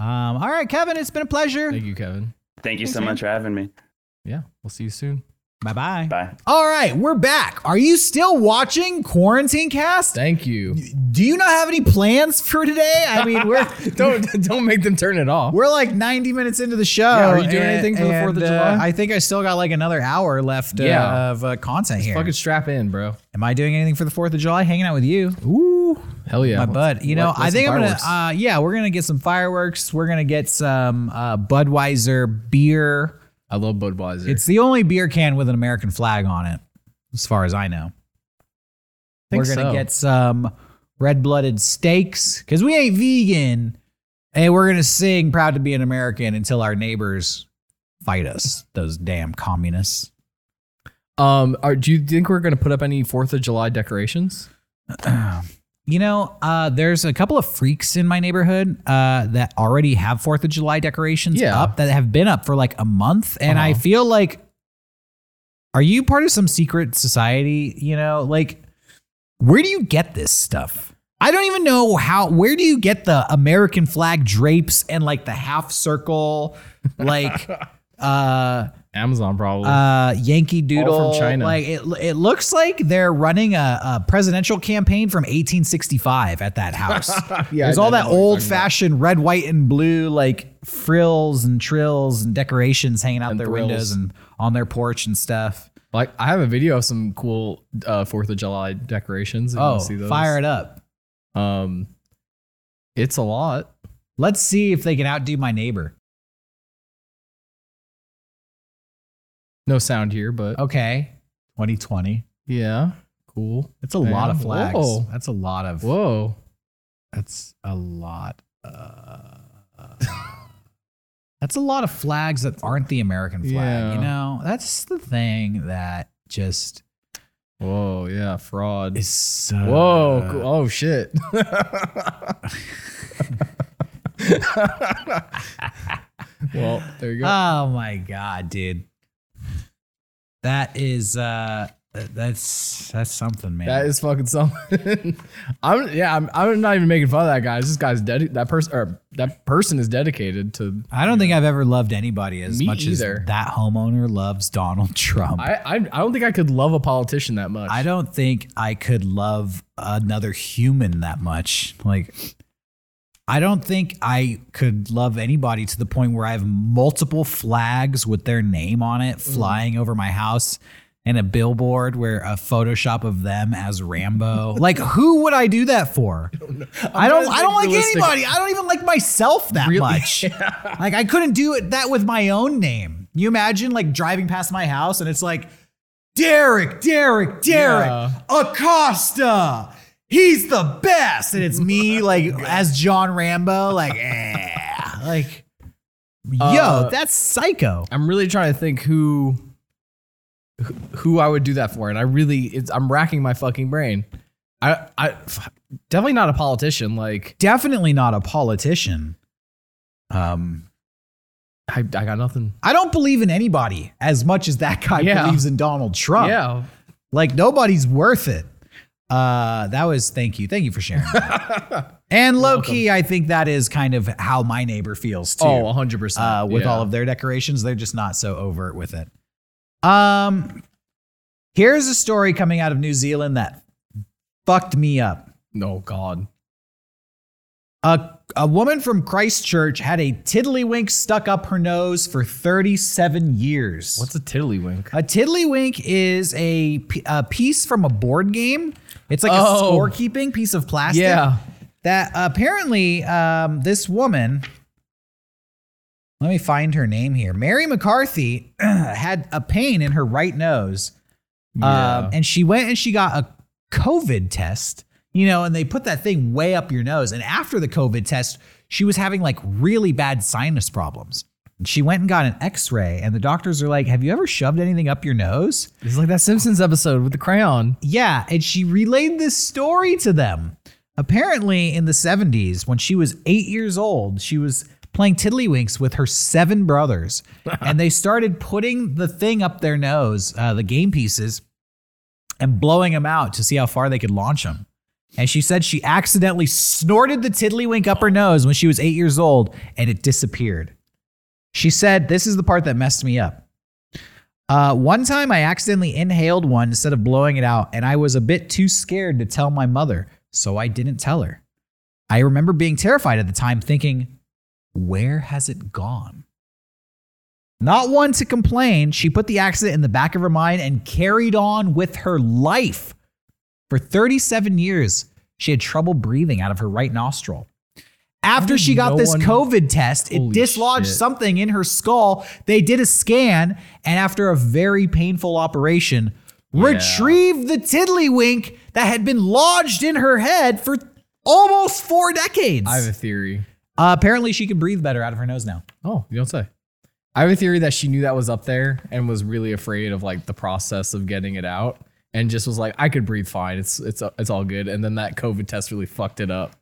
Um, all right, Kevin, it's been a pleasure. Thank you, Kevin. Thank you Thanks, so man. much for having me. Yeah, we'll see you soon. Bye bye. Bye. All right, we're back. Are you still watching Quarantine Cast? Thank you. Do you not have any plans for today? I mean, we're don't don't make them turn it off. we're like 90 minutes into the show. Yeah, are you doing and- anything for the 4th of and, uh, July? I think I still got like another hour left uh, Yeah. of uh, content here. Fucking strap in, bro. Am I doing anything for the 4th of July? Hanging out with you. Ooh. Hell yeah, My Let's- bud. You know, let- let I think I'm going to, uh, yeah, we're going to get some fireworks. We're going to get some uh, Budweiser beer. I love Budweiser. It's the only beer can with an American flag on it, as far as I know. Think we're gonna so. get some red-blooded steaks because we ain't vegan, and we're gonna sing "Proud to Be an American" until our neighbors fight us. Those damn communists. um. Are, do you think we're gonna put up any Fourth of July decorations? You know, uh, there's a couple of freaks in my neighborhood uh, that already have Fourth of July decorations Yeah. up that have been up for like a month, and I Uh-huh. feel like, are you part of some secret society? You know, like, where do you get this stuff? I don't even know how. Where do you get the American flag drapes and like the half circle, like uh Amazon probably. uh Yankee Doodle All from China. Like it, it looks like they're running a, a presidential campaign from 1865 at that house. Yeah, There's all that old-fashioned red, white, and blue like frills and trills and decorations hanging out And their thrills. windows and on their porch and stuff. like I have a video of some cool uh, Fourth of July decorations. Oh, see those. fire it up. Um, it's a lot. Let's see if they can outdo my neighbor. No sound here, but Okay. 2020. yeah, cool. That's a lot of Man, flags. whoa. That's a lot of. Whoa. That's a lot. Uh, that's a lot of flags that aren't the American flag. Yeah. You know, that's the thing that just Whoa, yeah, fraud. is so. Whoa, cool. oh shit. well, there you go. Oh my god, dude. That is uh that's that's something, man. that is fucking something. I'm yeah, I'm, I'm not even making fun of that guy. This guy's dead. That person or that person is dedicated to. I don't think I've ever loved anybody as much either. as that homeowner loves Donald Trump. I, I I don't think I could love a politician that much. I don't think I could love another human that much. Like, I don't think I could love anybody to the point where I have multiple flags with their name on it mm. flying over my house and a billboard where a Photoshop of them as Rambo. like, who would I do that for? I don't. trying to I don't like anybody. I don't even like myself that Really? much. Like, I couldn't do it that with my own name. You imagine like driving past my house and it's like. Derek, Derek, Derek, Yeah. Acosta. He's the best. And it's me, like, as John Rambo, like, eh. Like, yo, Uh, that's psycho. I'm really trying to think who who- who I would do that for, and I really it's I'm racking my fucking brain. I I definitely not a politician. Like Definitely not a politician. Um, I I got nothing. I don't believe in anybody as much as that guy Yeah. believes in Donald Trump. Yeah, Like nobody's worth it. Uh, that was thank you, thank you for sharing. that. and low key, I think that is kind of how my neighbor feels too. oh, 100 percent. uh, with all of their decorations. They're just not so overt with it. Um, here's a story coming out of New Zealand that fucked me up. no God. A, a woman from Christchurch had a tiddlywink stuck up her nose for 37 years. What's a tiddlywink? a tiddlywink is a, a piece from a board game. It's like Oh. a scorekeeping piece of plastic. Yeah, that apparently um, this woman let me find her name here mary mccarthy had a pain in her right nose yeah. um, and she went and she got a covid test you know and they put that thing way up your nose and after the covid test she was having like really bad sinus problems And she went and got an x-ray and the doctors are like have you ever shoved anything up your nose it's like that Simpsons episode with the crayon. yeah, and she relayed this story to them. Apparently, in the 70s, when she was eight years old, she was playing tiddlywinks with her seven brothers, and they started putting the thing up their nose, uh, the game pieces, and blowing them out to see how far they could launch them. And she said she accidentally snorted the tiddlywink up her nose when she was eight years old, and it disappeared. She said, This is the part that messed me up. Uh, one time I accidentally inhaled one instead of blowing it out, and I was a bit too scared to tell my mother, so I didn't tell her. I remember being terrified at the time, thinking, where has it gone? Not one to complain, she put the accident in the back of her mind and carried on with her life. For 37 years, she had trouble breathing out of her right nostril. After she got no this one- COVID test, it Holy dislodged shit. something in her skull. They did a scan, and after a very painful operation, retrieved the tiddlywink that had been lodged in her head for almost four decades. I have a theory. Uh, apparently, she can breathe better out of her nose now. Oh, you don't say. I have a theory that she knew that was up there and was really afraid of like the process of getting it out, and just was like, I could breathe fine. It's it's it's all good. And then that COVID test really fucked it up.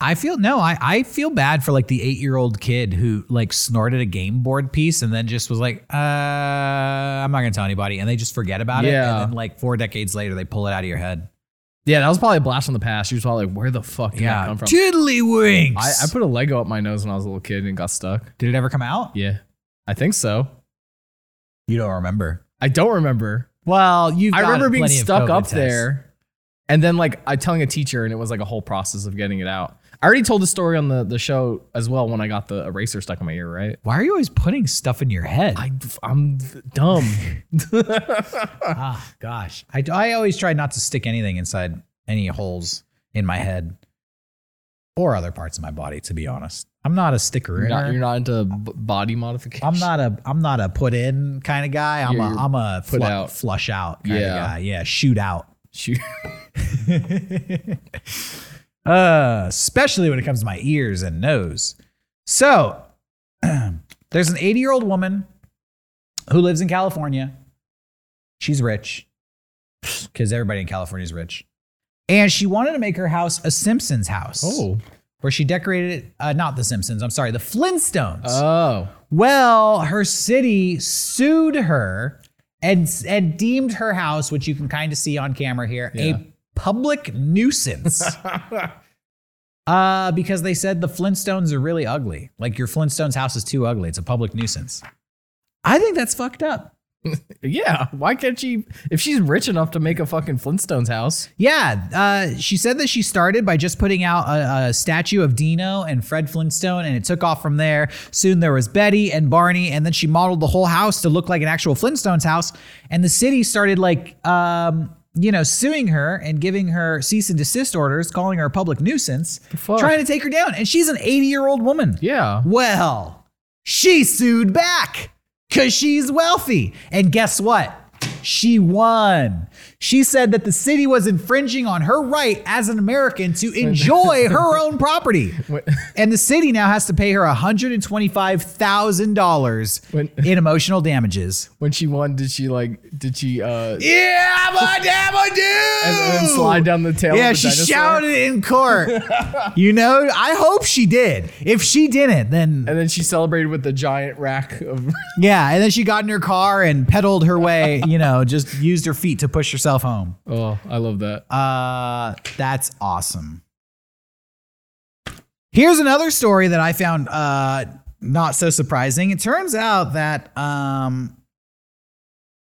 I feel no, I, I feel bad for like the eight year old kid who like snorted a game board piece and then just was like, uh, I'm not gonna tell anybody, and they just forget about it. Yeah. And then like four decades later, they pull it out of your head. Yeah, that was probably a blast from the past. You was probably like, "Where the fuck did that come from?" tiddlywinks. I, I put a Lego up my nose when I was a little kid and got stuck. Did it ever come out? Yeah, I think so. You don't remember. I don't remember. Well, you. I remember being stuck up there, and then like I telling a teacher, and it was like a whole process of getting it out. I already told the story on the the show as well when I got the eraser stuck in my ear. Right? Why are you always putting stuff in your head? I I'm dumb. ah, gosh. I, I always try not to stick anything inside any holes in my head or other parts of my body. To be honest, I'm not a sticker. You're not, you're not into b- body modification. I'm not a I'm not a put in kind of guy. I'm You're- a I'm a put flu- out. flush out kind of guy. Yeah, shoot out. Shoot. uh, especially when it comes to my ears and nose. So, there's an 80 year old woman who lives in California. She's rich because everybody in California is rich. And she wanted to make her house a Simpsons house. Oh. Where she decorated uh, not the Simpsons, I'm sorry, the Flintstones. Oh. Well, her city sued her and and deemed her house, which you can kind of see on camera here, Yeah. a public nuisance. uh, because they said the Flintstones are really ugly. Like your Flintstones house is too ugly. It's a public nuisance. I think that's fucked up. Yeah. Why can't she? If she's rich enough to make a fucking Flintstones house, Yeah, uh, she said that she started by just putting out a, a statue of Dino and Fred Flintstone, and it took off from there. Soon there was Betty and Barney, and then she modeled the whole house to look like an actual Flintstones house. And the city started like, um, you know, suing her and giving her cease and desist orders, calling her a public nuisance, trying to take her down. And she's an 80 year old woman. yeah. Well, she sued back because she's wealthy. And guess what? She won. She said that the city was infringing on her right as an American to enjoy her own property. And the city now has to pay her $125,000 When- in emotional damages. When she won, did she like? Did she uh? Yeah, I'm a damn dude. And then slide down the tail. Yeah, of the she dinosaur? shouted in court. you know, I hope she did. If she didn't, then And then she celebrated with the giant rack of. Yeah, and then she got in her car and pedaled her way, you know, just used her feet to push herself home. oh, I love that. Uh that's awesome. Here's another story that I found uh not so surprising. It turns out that um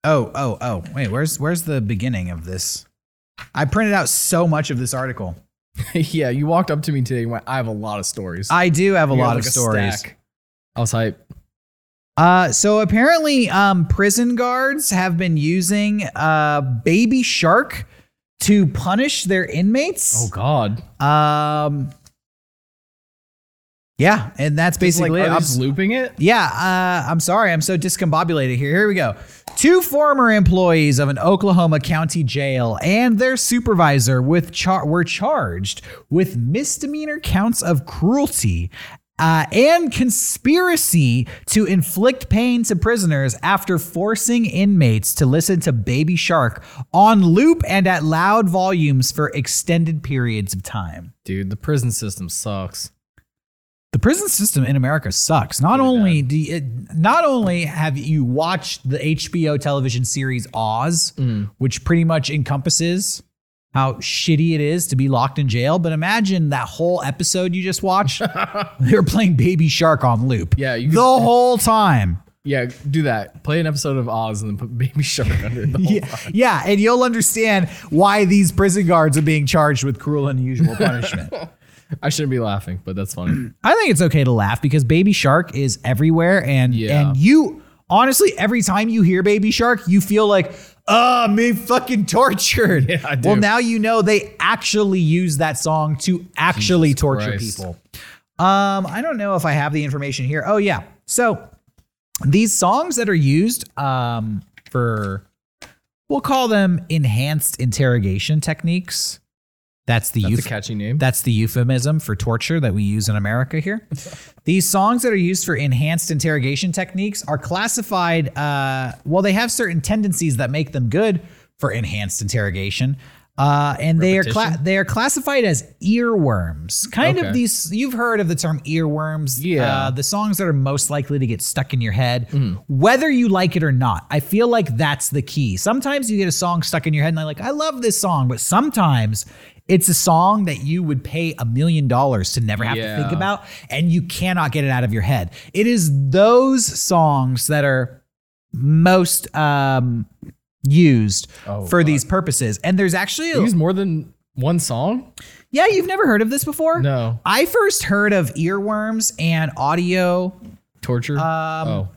Oh, oh, oh. Wait, where's where's the beginning of this? I printed out so much of this article. yeah, you walked up to me today and went, "I have a lot of stories." I do have a You lot like, of a stories. I was hype. Uh, so apparently, um, prison guards have been using uh, Baby Shark to punish their inmates. Oh God. Um, yeah, and that's Just, like, basically it. I'm- just looping it. yeah, uh, I'm sorry, I'm so discombobulated here. Here we go. Two former employees of an Oklahoma County jail and their supervisor with char- were charged with misdemeanor counts of cruelty. Uh, and conspiracy to inflict pain to prisoners after forcing inmates to listen to Baby Shark on loop and at loud volumes for extended periods of time. Dude, the prison system sucks. The prison system in America sucks. Not Really only do you, not only have you watched the HBO television series Oz, Mm. which pretty much encompasses how shitty it is to be locked in jail, but imagine that whole episode you just watched. they were playing Baby Shark on loop. Yeah, you the could- whole time. Yeah, do that. Play an episode of Oz and then put Baby Shark under it. The whole Yeah, time. yeah, and you'll understand why these prison guards are being charged with cruel and unusual punishment. I shouldn't be laughing, but that's funny. I think it's okay to laugh because Baby Shark is everywhere, and Yeah. and you honestly every time you hear Baby Shark, you feel like, oh, I'm fucking tortured. Yeah, I do. Well, now you know they actually use that song to actually Jesus torture Christ. people. Um, I don't know if I have the information here. Oh yeah, so these songs that are used um for we'll call them enhanced interrogation techniques. That's the That's a catchy name. that's the euphemism for torture that we use in America here. These songs that are used for enhanced interrogation techniques are classified, uh, well, they have certain tendencies that make them good for enhanced interrogation. Uh, and they are cla- they are classified as earworms. Kind of these you've heard of the term earworms. Yeah. Mm-hmm. Uh, the songs that are most likely to get stuck in your head, whether you like it or not. I feel like that's the key. Sometimes you get a song stuck in your head and I'm like, I love this song, but sometimes it's a song that you would pay a million dollars to never have to think about, and you cannot get it out of your head. It is those songs that are most um, used Oh, for these purposes. And there's actually a, Use more than one song? yeah, you've never heard of this before? No. I first heard of earworms and audio. Torture? Um, oh.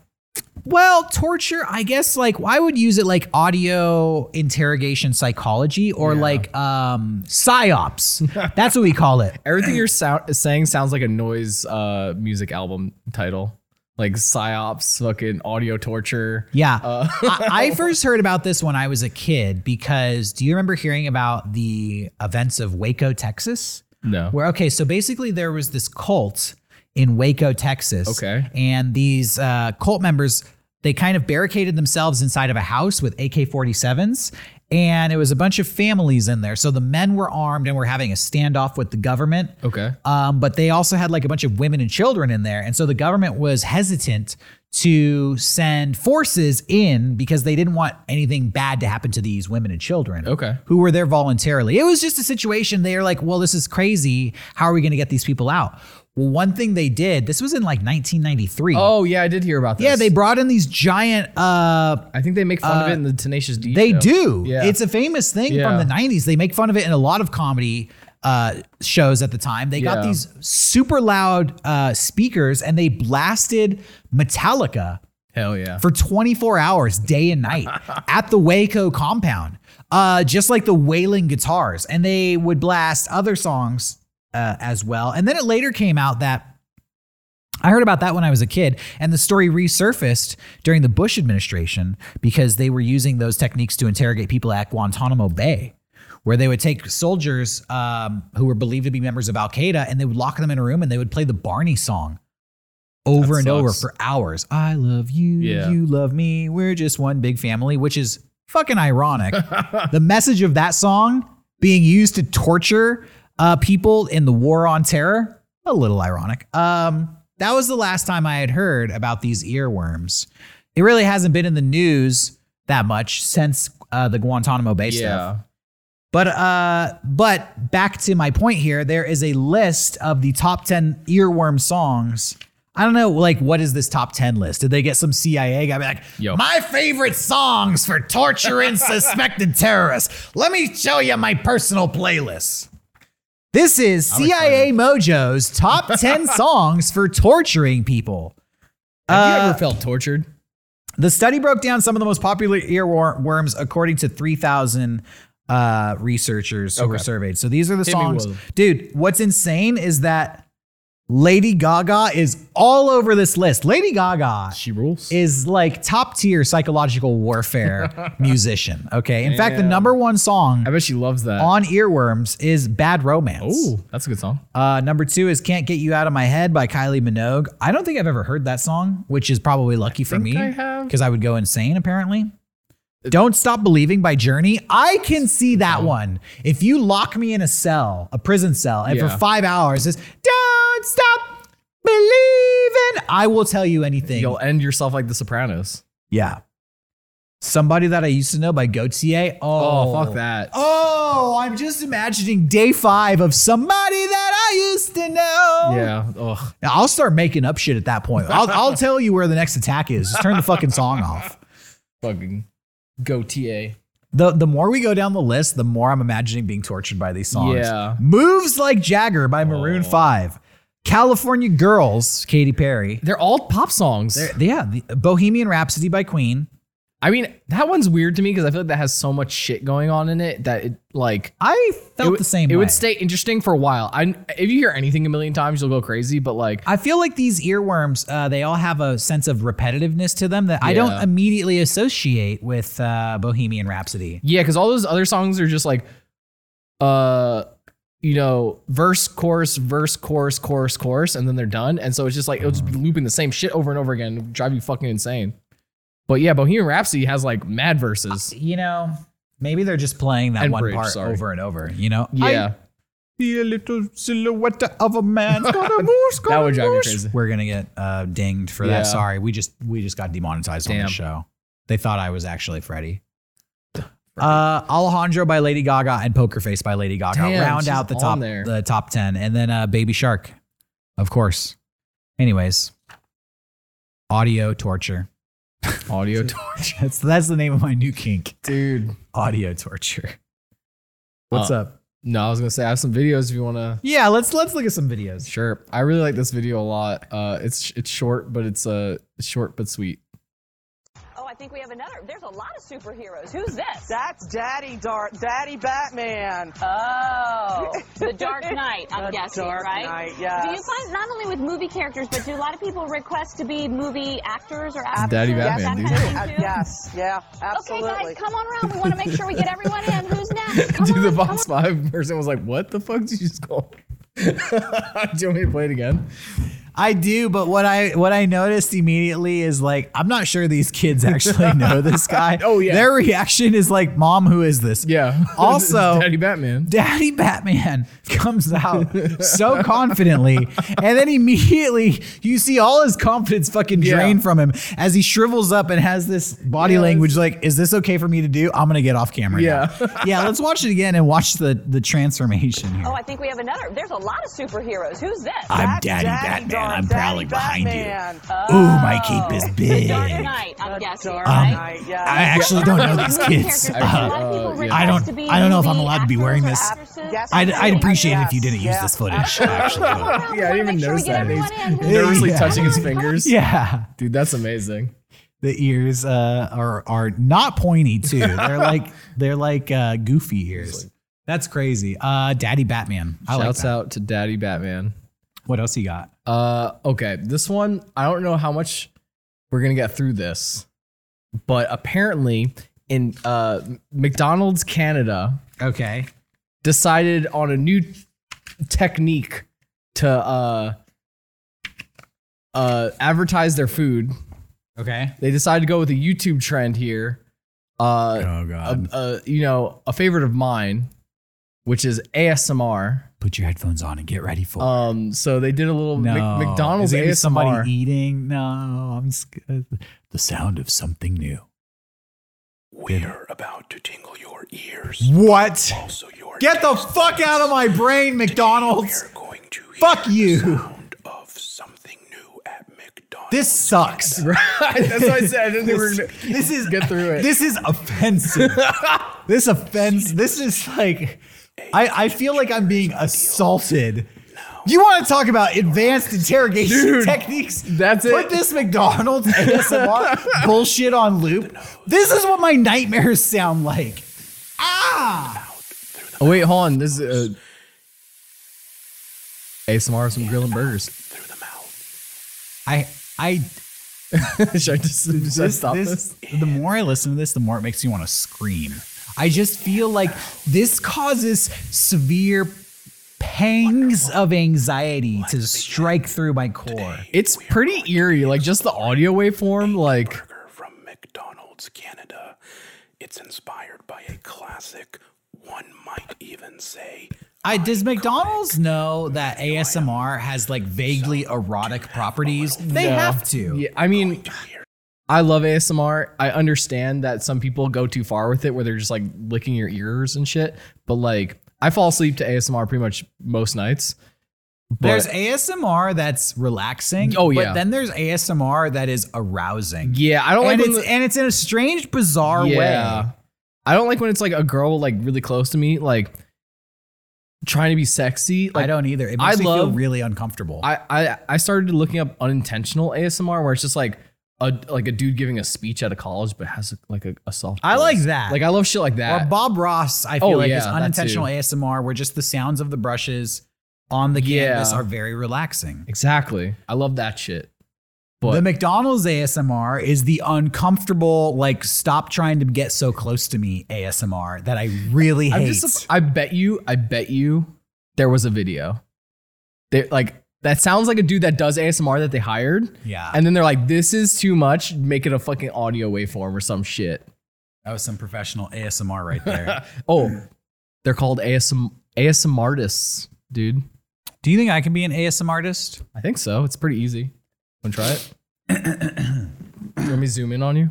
Well, torture, I guess like I would use it like audio interrogation psychology or Yeah. like um psyops. That's what we call it. Everything you're sound- saying sounds like a noise uh, music album title. Like psyops, fucking audio torture. Yeah. Uh, I, I first heard about this when I was a kid because do you remember hearing about the events of Waco, Texas? No. Where okay, so basically there was this cult in Waco, Texas. Okay. and these uh, cult members they kind of barricaded themselves inside of a house with AK-47s, and it was a bunch of families in there. So the men were armed and were having a standoff with the government. Okay. Um, but they also had like a bunch of women and children in there. And so the government was hesitant to send forces in because they didn't want anything bad to happen to these women and children. Okay. Who were there voluntarily. It was just a situation. They were like, well, this is crazy. How are we going to get these people out? Well, one thing they did, this was in like 1993. Oh, yeah, I did hear about this. yeah, they brought in these giant uh I think they make fun of it in the Tenacious D they show. do. Yeah. It's a famous thing Yeah. from the 90s. They make fun of it in a lot of comedy uh, shows at the time. They got these super loud uh, speakers and they blasted Metallica Hell yeah. for 24 hours, day and night, at the Waco compound, uh, just like the wailing guitars. And they would blast other songs uh, as well. And then it later came out that I heard about that when I was a kid, and the story resurfaced during the Bush administration because they were using those techniques to interrogate people at Guantanamo Bay, where they would take soldiers um, who were believed to be members of Al Qaeda and they would lock them in a room and they would play the Barney song over That and over for hours. I love you, Yeah. you love me, we're just one big family, which is fucking ironic. the message of that song being used to torture uh, people in the war on terror, a little ironic. Um, that was the last time I had heard about these earworms. It really hasn't been in the news that much since uh, the Guantanamo Bay stuff. yeah. But uh, but back to my point here, there is a list of the top ten earworm songs. I don't know, like what is this top ten list? Did they get some CIA guy like, Yo. my favorite songs for torturing suspected terrorists? Let me show you my personal playlist. This is CIA Mojo's top ten songs for torturing people. Have you Uh, ever felt tortured? The study broke down some of the most popular earworms according to 3,000 uh, researchers who were surveyed. So these are the Hit songs. Dude, what's insane is that Lady Gaga is all over this list. Lady Gaga She rules. is like top tier psychological warfare musician. Okay. In fact, the Damn. number one song I bet she loves that. on earworms is Bad Romance. Oh, that's a good song. Uh, number two is Can't Get You Out of My Head by Kylie Minogue. I don't think I've ever heard that song, which is probably lucky for think me I have. because I would go insane apparently. Don't Stop Believing by Journey. I can see that one. If you lock me in a cell, a prison cell, and for five hours, it's Don't Stop Believing, I will tell you anything. You'll end yourself like The Sopranos. yeah. Somebody that I used to know by Gotye. Oh, Oh, fuck that. Oh, I'm just imagining day five of somebody that I used to know. Yeah. Ugh. Now, I'll start making up shit at that point. I'll, I'll tell you where the next attack is. Just turn the fucking song off. Fucking Gotye. The the more we go down the list, the more I'm imagining being tortured by these songs. Yeah. Moves Like Jagger by Maroon Oh. 5. California Girls, Katy Perry. They're all pop songs. There- Yeah, the, Bohemian Rhapsody by Queen. I mean, that one's weird to me because I feel like that has so much shit going on in it that it like I felt it, would- the same It way. would stay interesting for a while. I if you hear anything a million times, you'll go crazy. But like, I feel like these earworms, uh, they all have a sense of repetitiveness to them that I don't immediately associate with uh, Bohemian Rhapsody. yeah, because all those other songs are just like, uh, you know, verse, chorus, verse, chorus, chorus, chorus, and then they're done. And so it's just like it'll just be looping the same shit over and over again, drive you fucking insane. But yeah, Bohemian Rhapsody has like mad verses. You know, Maybe they're just playing that And one bridge, part sorry. over and over. You know? Yeah. See a little silhouette of a man. Scaramouche, That would drive me crazy. We're gonna get uh, dinged for Yeah. that. Sorry, we just we just got demonetized on Damn. the show. They thought I was actually Freddie. Uh, Alejandro by Lady Gaga and Poker Face by Lady Gaga Damn, round she's out the on top there. the top ten, and then uh, Baby Shark, of course. Anyways, audio torture. Audio torture. That's that's the name of my new kink. Dude. Audio torture. What's Uh, up? No, I was gonna say I have some videos if you wanna Yeah, let's let's look at some videos. Sure. I really like this video a lot. Uh it's it's short, but it's uh it's short but sweet. I think we have another. There's a lot of superheroes. Who's this? That's Daddy Dark, Daddy Batman. Oh, the Dark Knight. I'm The guessing, Dark right? Knight, Do you find not only with movie characters, but do a lot of people request to be movie actors or actors? Daddy that Batman, kind dude. of Uh, yes, yeah, absolutely. Okay, guys, come on around. We want to make sure we get everyone in. Who's next? Come Dude, on, the come Fox. Five person was like, "What the fuck did you just call?" Do you want me to play it again? I do, but what I what I noticed immediately is like I'm not sure these kids actually know this guy. Oh, yeah. Their reaction is like, "Mom, who is this?" Yeah. Also- Daddy Batman. Daddy Batman comes out so confidently, and then immediately you see all his confidence fucking Yeah. drain from him as he shrivels up and has this body Yes. language like, "Is this okay for me to do? I'm gonna get off camera." Yeah. now." yeah. Let's watch it again and watch the the transformation here. Oh, I think we have another. There's a lot of superheroes. Who's this? I'm That's Daddy Batman. Dark, I'm Daddy prowling behind you. Batman. Ooh, my cape is big. Dark Knight. I'm guessing, Dark right? Knight. I actually don't know these kids. characters, but do a lot of Uh, yeah. I don't- I don't know if I'm allowed to be wearing this. I'd, I'd appreciate it if you didn't use this footage. Actually, Yeah, I didn't even Make sure we notice that. everyone He's in. Nervously touching his fingers. yeah. Dude, that's amazing. the ears uh, are are not pointy too. They're like they're like uh, goofy ears. That's crazy. Uh, Daddy Batman. I like Shouts that. out to Daddy Batman. What else you got? Uh, okay, this one I don't know how much we're gonna get through this, but apparently in uh McDonald's Canada Okay. decided on a new technique to uh uh advertise their food. Okay. They decided to go with a YouTube trend here. Uh, Oh God. a, a, you know, a favorite of mine, which is ASMR. Put your headphones on and get ready for. Um, so they did a little no. Mc- McDonald's Is it gonna be ASMR. somebody eating? No, I'm scared. The sound of something new. We're about to tingle your ears. What? So your Get the fuck out of my brain, McDonald's. We're going to hear Fuck the you. sound of something new at McDonald's. This sucks. That's what I said. I didn't think gonna This is get through it. This is offensive. this offense. This is like, I, I feel like I'm being assaulted. You want to talk about advanced interrogation Dude, techniques? that's it. Put this McDonald's ASMR bullshit on loop. This is what my nightmares sound like. Ah! oh wait, hold on. This is uh, ASMR some grilling burgers. through the mouth. I I should I just should I stop this, this? the more I listen to this, the more it makes me want to scream. I just feel like this causes severe pangs of anxiety to strike through my core. It's pretty eerie. Like just the audio waveform. Like Burger from McDonald's Canada. It's inspired by a classic, one might even say. I does McDonald's know that ASMR has like vaguely erotic properties? They No. have to. Yeah, I mean, I love ASMR. I understand that some people go too far with it, where they're just like licking your ears and shit. But like, I fall asleep to ASMR pretty much most nights. But There's ASMR that's relaxing. Oh, yeah. But then there's ASMR that is arousing. yeah, I don't like and it's the- and it's in a strange, bizarre yeah. way. I don't like when it's like a girl like really close to me, like trying to be sexy. Like I don't either. It I makes me feel really uncomfortable. I, I I started looking up unintentional ASMR where it's just like a like a dude giving a speech at a college but has like a, a soft. I voice. like that. Like I love shit like that. or. Bob Ross, I feel Oh, like yeah, is that unintentional too. ASMR where just the sounds of the brushes on the Yeah. canvas are very relaxing. exactly. I love that shit. But the McDonald's ASMR is the uncomfortable, like, stop trying to get so close to me ASMR that I really I'm hate. just I bet you I bet you there was a video. They like that sounds like a dude that does ASMR that they hired. yeah. And then they're like, this is too much. Make it a fucking audio waveform or some shit. That was some professional ASMR right there. Oh, they're called ASM ASM artists, dude. Do you think I can be an ASM artist? I think so. It's pretty easy. Want to try it? Let me zoom in on you.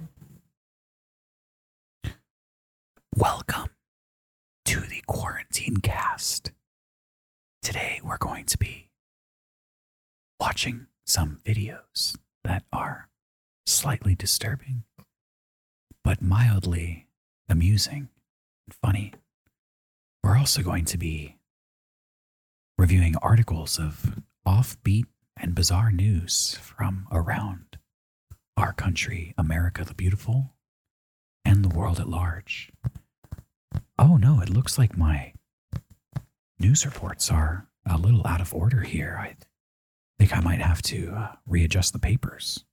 Welcome to the Quarantine Cast. Today we're going to be watching some videos that are slightly disturbing, but mildly amusing and funny. We're also going to be reviewing articles of offbeat and bizarre news from around our country, America the Beautiful, and the world at large. Oh no, it looks like my news reports are a little out of order here. I think I might have to uh, readjust the papers.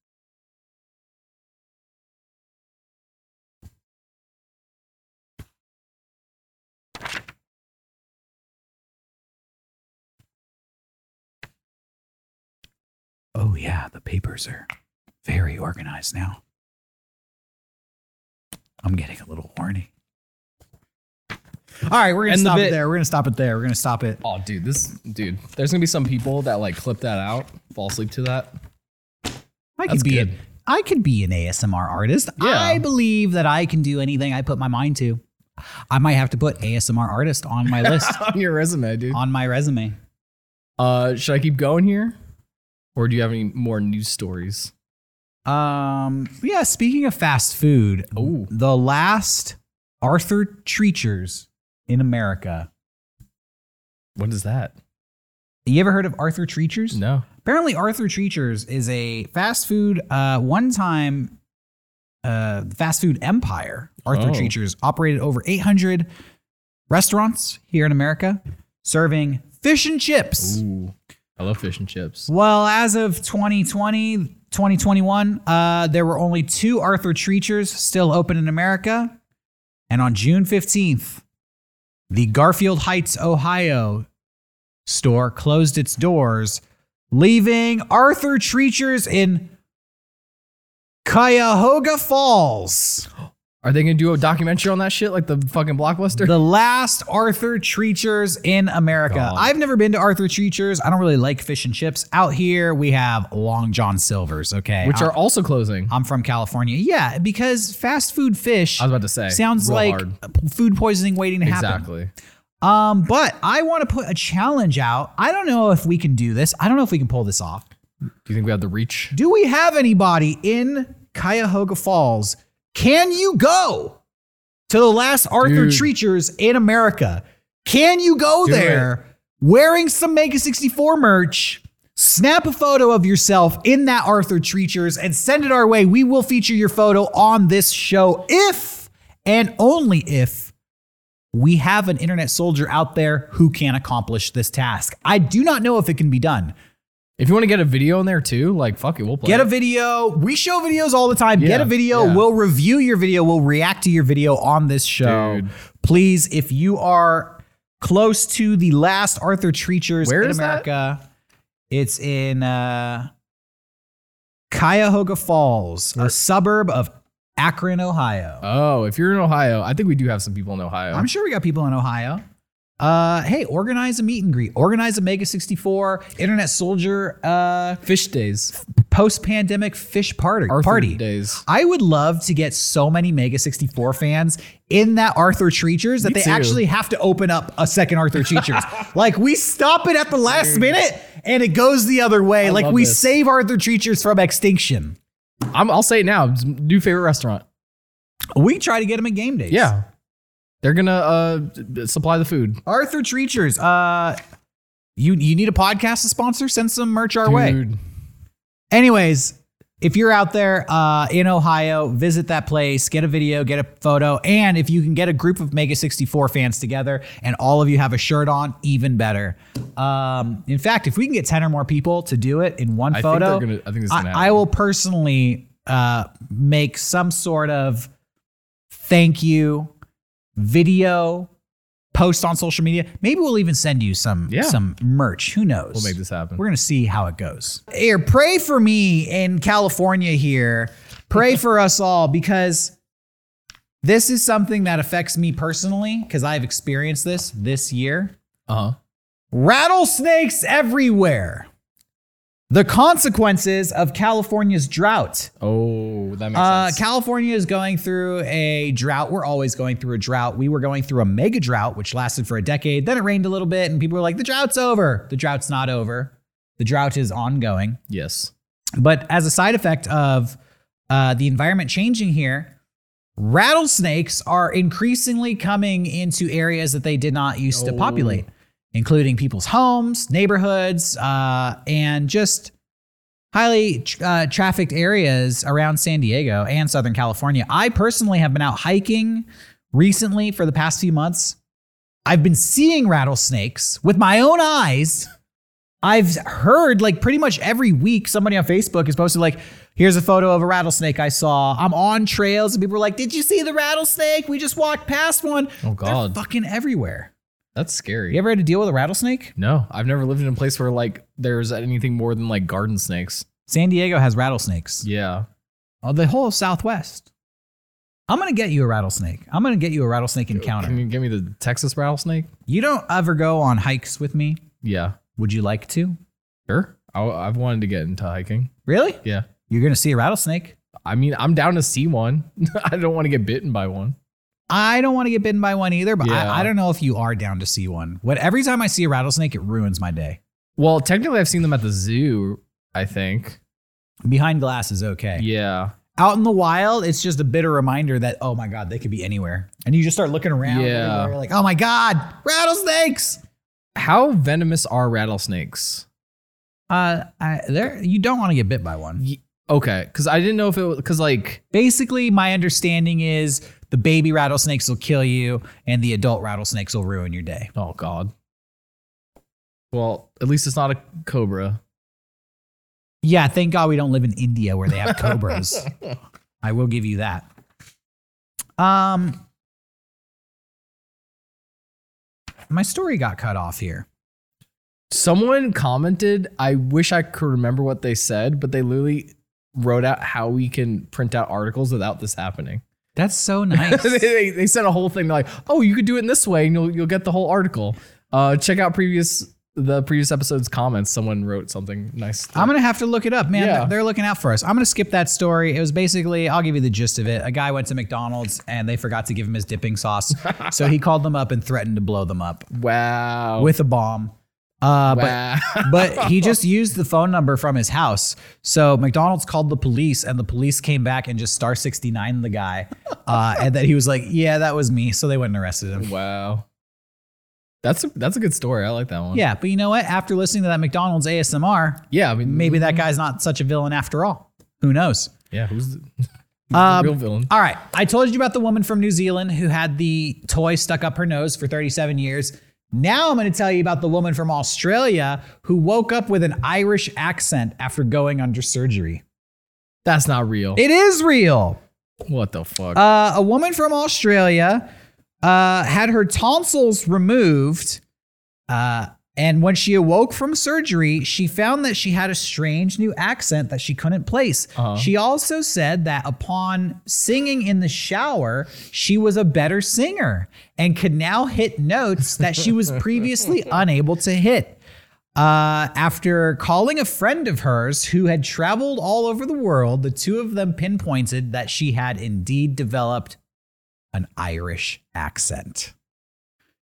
Oh, yeah, the papers are very organized now. I'm getting a little horny. All right, we're gonna And the stop it bit- there. We're gonna stop it there. We're gonna stop it. Oh, dude, this dude. There's gonna be some people that like clip that out, fall asleep to that. I That's could be good. an, I could be an ASMR artist. Yeah. I believe that I can do anything I put my mind to. I might have to put ASMR artist on my list on your resume, dude. on my resume. Uh, should I keep going here, or do you have any more news stories? Um, yeah. Speaking of fast food, Ooh. the last Arthur Treacher's in America. What is that? You ever heard of Arthur Treacher's? No. Apparently, Arthur Treacher's is a fast food, uh, one time uh, fast food empire. Arthur Oh. Treachers operated over 800 restaurants here in America, serving fish and chips. Ooh, I love fish and chips. Well, as of 2020, 2021, uh, there were only two Arthur Treacher's still open in America. And on June 15th, the Garfield Heights, Ohio store closed its doors, leaving Arthur Treacher's in Cuyahoga Falls. Are they gonna do a documentary on that shit, like the fucking blockbuster? The last Arthur Treacher's in America. God. I've never been to Arthur Treacher's. I don't really like fish and chips. Out here, we have Long John Silver's, okay? which I'm- are also closing. I'm from California. Yeah, because fast food fish I was about to say. sounds like hard. food poisoning waiting to happen. exactly. Um, but I want to put a challenge out. I don't know if we can do this. I don't know if we can pull this off. Do you think we have the reach? Do we have anybody in Cuyahoga Falls? Can you go to the last Arthur Dude. Treachers in America? Can you go Do there wearing some Mega 64 merch? Snap a photo of yourself in that Arthur Treacher's and send it our way. We will feature your photo on this show if and only if we have an internet soldier out there who can accomplish this task. I do not know if it can be done. If you want to get a video in there too, like fuck it, we'll play. Get a it. video. We show videos all the time. Get a video. yeah. We'll review your video. We'll react to your video on this show. Dude. Please, if you are close to the last Arthur Treacher's Where in is that? America, it's in uh, Cuyahoga Falls, a suburb of Akron, Ohio. Oh, if you're in Ohio, I think we do have some people in Ohio. I'm sure we got people in Ohio. Uh, hey, organize a meet and greet. Organize a Mega 64 Internet Soldier uh, Fish days, post-pandemic fish party. Arthur party. days. I would love to get so many Mega 64 fans in that Arthur Treacher's that Me they too. actually have to open up a second Arthur Treacher's. like we stop it at the last minute and it goes the other way. I like we this. save Arthur Treacher's from extinction. I'm, I'll say it now. New favorite restaurant. We try to get them at game days. Yeah, they're gonna uh supply the food. Arthur Treacher's. Uh, you you need a podcast to sponsor? Send some merch our way. Anyways, if you're out there uh, in Ohio, visit that place, get a video, get a photo, and if you can get a group of Mega 64 fans together and all of you have a shirt on, even better. Um, in fact, if we can get 10 or more people to do it in one I think photo, they're gonna- I think this is gonna I, I will personally uh, make some sort of thank you video post on social media. Maybe we'll even send you some Yeah. some merch. Who knows? We'll make this happen. We're gonna see how it goes. Here, pray for me in California. Here, pray for us all because This is something that affects me personally because I've experienced this this year. Uh huh. Rattlesnakes everywhere. The consequences of California's drought. Oh, that makes Uh, sense. California is going through a drought. We're always going through a drought. We were going through a mega drought, which lasted for a decade. Then it rained a little bit, and people were like, the drought's over. The drought's not over. The drought is ongoing. yes. But as a side effect of uh, the environment changing here, rattlesnakes are increasingly coming into areas that they did not used to populate, including people's homes, neighborhoods, uh, and just highly uh, trafficked areas around San Diego and Southern California. I personally have been out hiking recently for the past few months. I've been seeing rattlesnakes with my own eyes. I've heard like pretty much every week somebody on Facebook is posted like, here's a photo of a rattlesnake I saw. I'm on trails and people are like, did you see the rattlesnake? We just walked past one. Oh, God. They're fucking everywhere. That's scary. You ever had to deal with a rattlesnake? No, I've never lived in a place where like there's anything more than like garden snakes. San Diego has rattlesnakes. Yeah. Oh, the whole Southwest. I'm gonna get you a rattlesnake. I'm gonna get you a rattlesnake encounter. Can you give me the Texas rattlesnake? You don't ever go on hikes with me. Yeah. Would you like to? Sure. I, I've wanted to get into hiking. Really? Yeah. You're gonna see a rattlesnake. I mean, I'm down to see one. I don't want to get bitten by one. I don't want to get bitten by one either, but Yeah. I, I don't know if you are down to see one. What every time I see a rattlesnake, it ruins my day. Well, technically, I've seen them at the zoo. I think. Behind glass is okay. Yeah. Out in the wild, it's just a bitter reminder that oh my god, they could be anywhere, and you just start looking around. Yeah. You're like, oh my god, rattlesnakes. How venomous are rattlesnakes? Uh, I, there you don't want to get bit by one. Ye- Okay, because I didn't know if it was because like Basically, my understanding is the baby rattlesnakes will kill you, and the adult rattlesnakes will ruin your day. oh god. Well, at least it's not a cobra. Yeah, thank God we don't live in India where they have cobras. I will give you that. Um, my story got cut off here. Someone commented. I wish I could remember what they said, but they literally wrote out how we can print out articles without this happening. That's so nice. they, they sent a whole thing. They're like, "Oh, you could do it in this way, and you'll you'll get the whole article." Uh, check out previous the previous episode's comments. Someone wrote something nice. I'm gonna have to look it up, man. Yeah. They're looking out for us. I'm gonna skip that story. It was basically, I'll give you the gist of it. A guy went to McDonald's and they forgot to give him his dipping sauce, so he called them up and threatened to blow them up wow. with a bomb. Uh, but wow. but he just used the phone number from his house. So McDonald's called the police, and the police came back and just star 69 the guy. Uh, and then he was like, Yeah, that was me. So they went and arrested him. wow. That's a, that's a good story. I like that one. Yeah, but you know what? After listening to that McDonald's ASMR, Yeah. I mean, maybe that guy's not such a villain after all. Who knows? Yeah. Who's the, who's Um, the real villain? All right. I told you about the woman from New Zealand who had the toy stuck up her nose for 37 years. Now I'm going to tell you about the woman from Australia who woke up with an Irish accent after going under surgery. That's not real. It is real. what the fuck? Uh, a woman from Australia uh, had her tonsils removed. Uh, and when she awoke from surgery, she found that she had a strange new accent that she couldn't place. Uh-huh. She also said that upon singing in the shower, she was a better singer and could now hit notes that she was previously unable to hit. Uh, after calling a friend of hers who had traveled all over the world, the two of them pinpointed that she had indeed developed an Irish accent.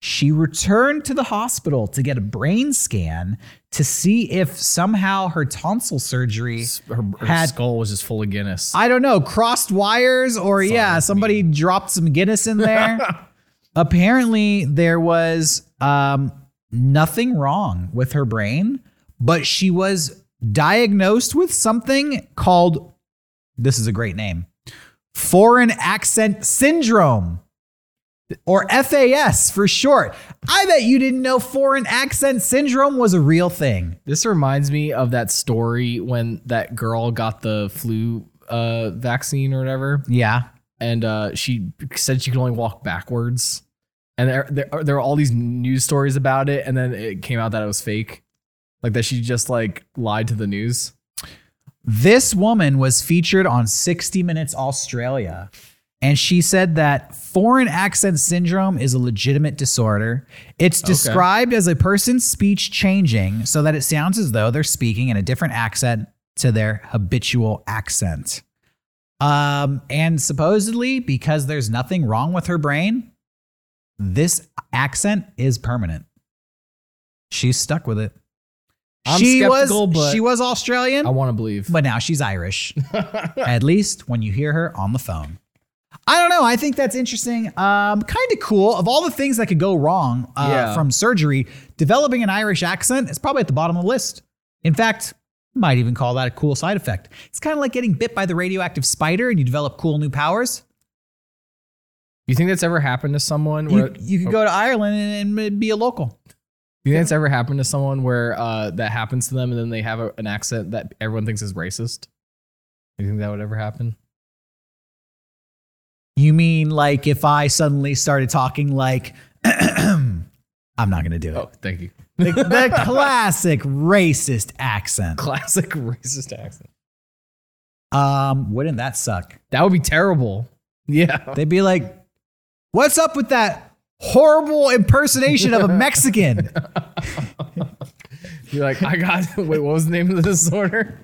She returned to the hospital to get a brain scan to see if somehow her tonsil surgery her her had skull was just full of Guinness. I don't know, crossed wires or yeah, somebody dropped some Guinness in there. Apparently, there was um, nothing wrong with her brain, but she was diagnosed with something called this is a great name foreign accent syndrome or FAS for short. I bet you didn't know foreign accent syndrome was a real thing. This reminds me of that story when that girl got the flu uh, vaccine or whatever, Yeah. and uh, she said she could only walk backwards. And there, there, there were all these news stories about it, and then it came out that it was fake, like that she just like lied to the news. This woman was featured on 60 Minutes Australia. And she said that foreign accent syndrome is a legitimate disorder. It's described as a person's speech changing so that it sounds as though they're speaking in a different accent to their habitual accent. Um, and supposedly, because there's nothing wrong with her brain, this accent is permanent. She's stuck with it. I'm she was she was Australian, I want to believe. but now she's Irish. At least when you hear her on the phone. I don't know. I think that's interesting. Um, kind of cool. Of all the things that could go wrong uh, Yeah. from surgery, developing an Irish accent is probably at the bottom of the list. In fact, might even call that a cool side effect. It's kind of like getting bit by the radioactive spider and you develop cool new powers. you think that's ever happened to someone? You, Where, you could go to Ireland and, and be a local. You think that's ever happened to someone where uh, that happens to them and then they have a, an accent that everyone thinks is racist? You think that would ever happen? You mean like if I suddenly started talking like, I'm not going to do it. Oh, thank you. The, the classic racist accent. Classic racist accent. Um, wouldn't that suck? That would be terrible. Yeah. They'd be like, "What's up with that horrible impersonation of a Mexican?" You're like, I got. Wait, what was the name of the disorder?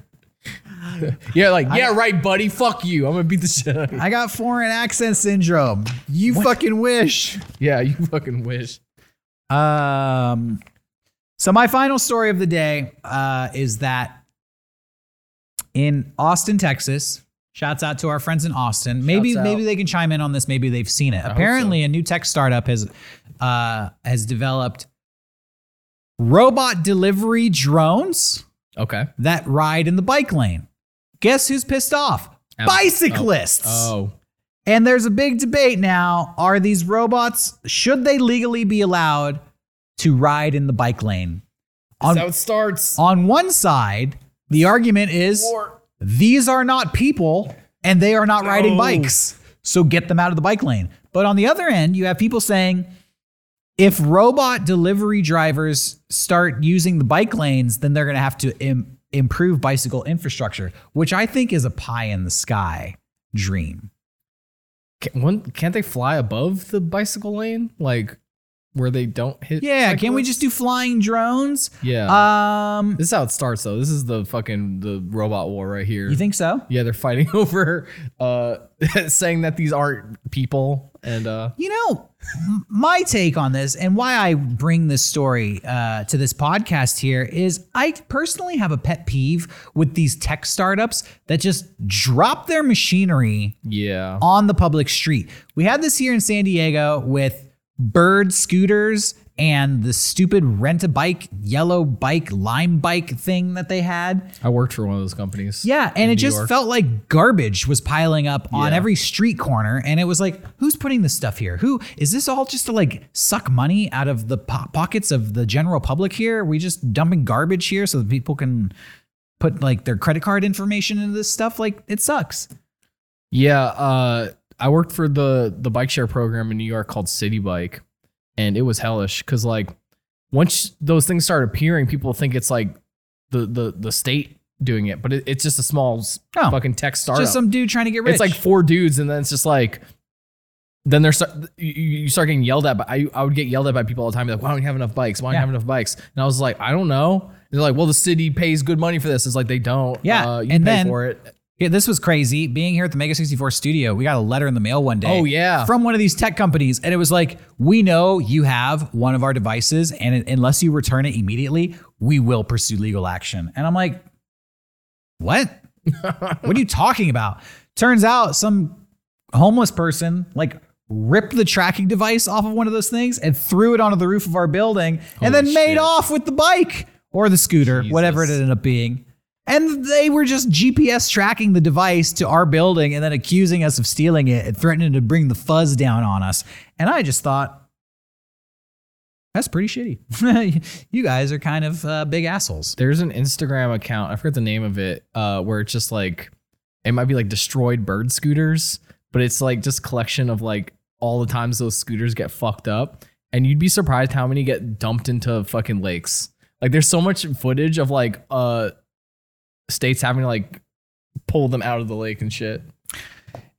yeah, like, yeah, right, buddy. Fuck you. I'm gonna beat the shit out of you. I got foreign accent syndrome. You fucking wish. Yeah, you fucking wish. Um, so my final story of the day uh, is that in Austin, Texas. Shouts out to our friends in Austin. Maybe Shouts out. maybe they can chime in on this. Maybe they've seen it. Apparently, a new tech startup has uh, has developed robot delivery drones Okay. that ride in the bike lane. Guess who's pissed off? Am- oh. Bicyclists. Oh, And there's a big debate now. Are these robots, should they legally be allowed to ride in the bike lane? On, that's how it starts. on one side, the argument is these are not people and they are not riding bikes. So get them out of the bike lane. But on the other end, you have people saying if robot delivery drivers start using the bike lanes, then they're going to have to Im- improve bicycle infrastructure, which I think is a pie in the sky dream. Can't they fly above the bicycle lane, like where they don't hit? Yeah, can't we just do flying drones? Yeah. Um, this is how it starts, though. This is the fucking the robot war right here. you think so? Yeah, they're fighting over uh saying that these aren't people and uh You know, my take on this and why I bring this story uh, to this podcast here is I personally have a pet peeve with these tech startups that just drop their machinery yeah. on the public street. We had this here in San Diego with bird scooters and the stupid rent a bike, yellow bike, lime bike thing that they had. I worked for one of those companies. Yeah, and it New just York. felt like garbage was piling up on Yeah. every street corner, and it was like, who's putting this stuff here? Who is this all just to like suck money out of the po- pockets of the general public here? Are we just dumping garbage here so that people can put like their credit card information into this stuff? Like it sucks. Yeah, uh I worked for the the bike share program in New York called Citi Bike and it was hellish cuz like once those things start appearing people think it's like the the the state doing it, but it, it's just a small Oh, fucking tech startup. just some dude trying to get rich. It's like four dudes, and then it's just like, then they're start, you, you start getting yelled at. But I, I would get yelled at by people all the time. Like, why don't you have enough bikes? Why don't Yeah. you have enough bikes? And I was like, I don't know. They're like, well, the city pays good money for this. It's like they don't. Yeah, uh, you and pay then- for it. Yeah, this was crazy. Being here at the Mega 64 studio, we got a letter in the mail one day. Oh, yeah. From one of these tech companies. And it was like, we know you have one of our devices, and it- unless you return it immediately, we will pursue legal action. And I'm like, what? what are you talking about? Turns out some homeless person, like, ripped the tracking device off of one of those things and threw it onto the roof of our building and then Holy made off with the bike or the scooter, whatever it ended up being. And they were just GPS tracking the device to our building and then accusing us of stealing it and threatening to bring the fuzz down on us. And I just thought, that's pretty shitty. you guys are kind of uh, big assholes. There's an Instagram account. I forget the name of it. Uh, where it's just like, it might be like destroyed bird scooters, but it's like just collection of like all the times those scooters get fucked up, and you'd be surprised how many get dumped into fucking lakes. Like, there's so much footage of like uh states having to like pull them out of the lake and shit.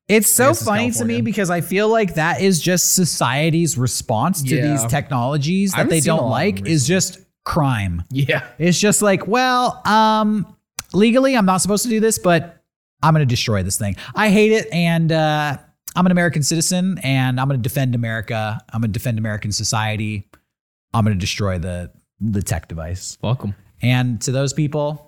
It's so guess it's funny to me because I feel like that is just society's response to Yeah. these technologies that they don't like is just crime. Yeah. It's just like, well, um, legally, I'm not supposed to do this, but I'm going to destroy this thing. I hate it, and uh, I'm an American citizen, and I'm going to defend America. I'm going to defend American society. I'm going to destroy the the tech device. Welcome. And to those people,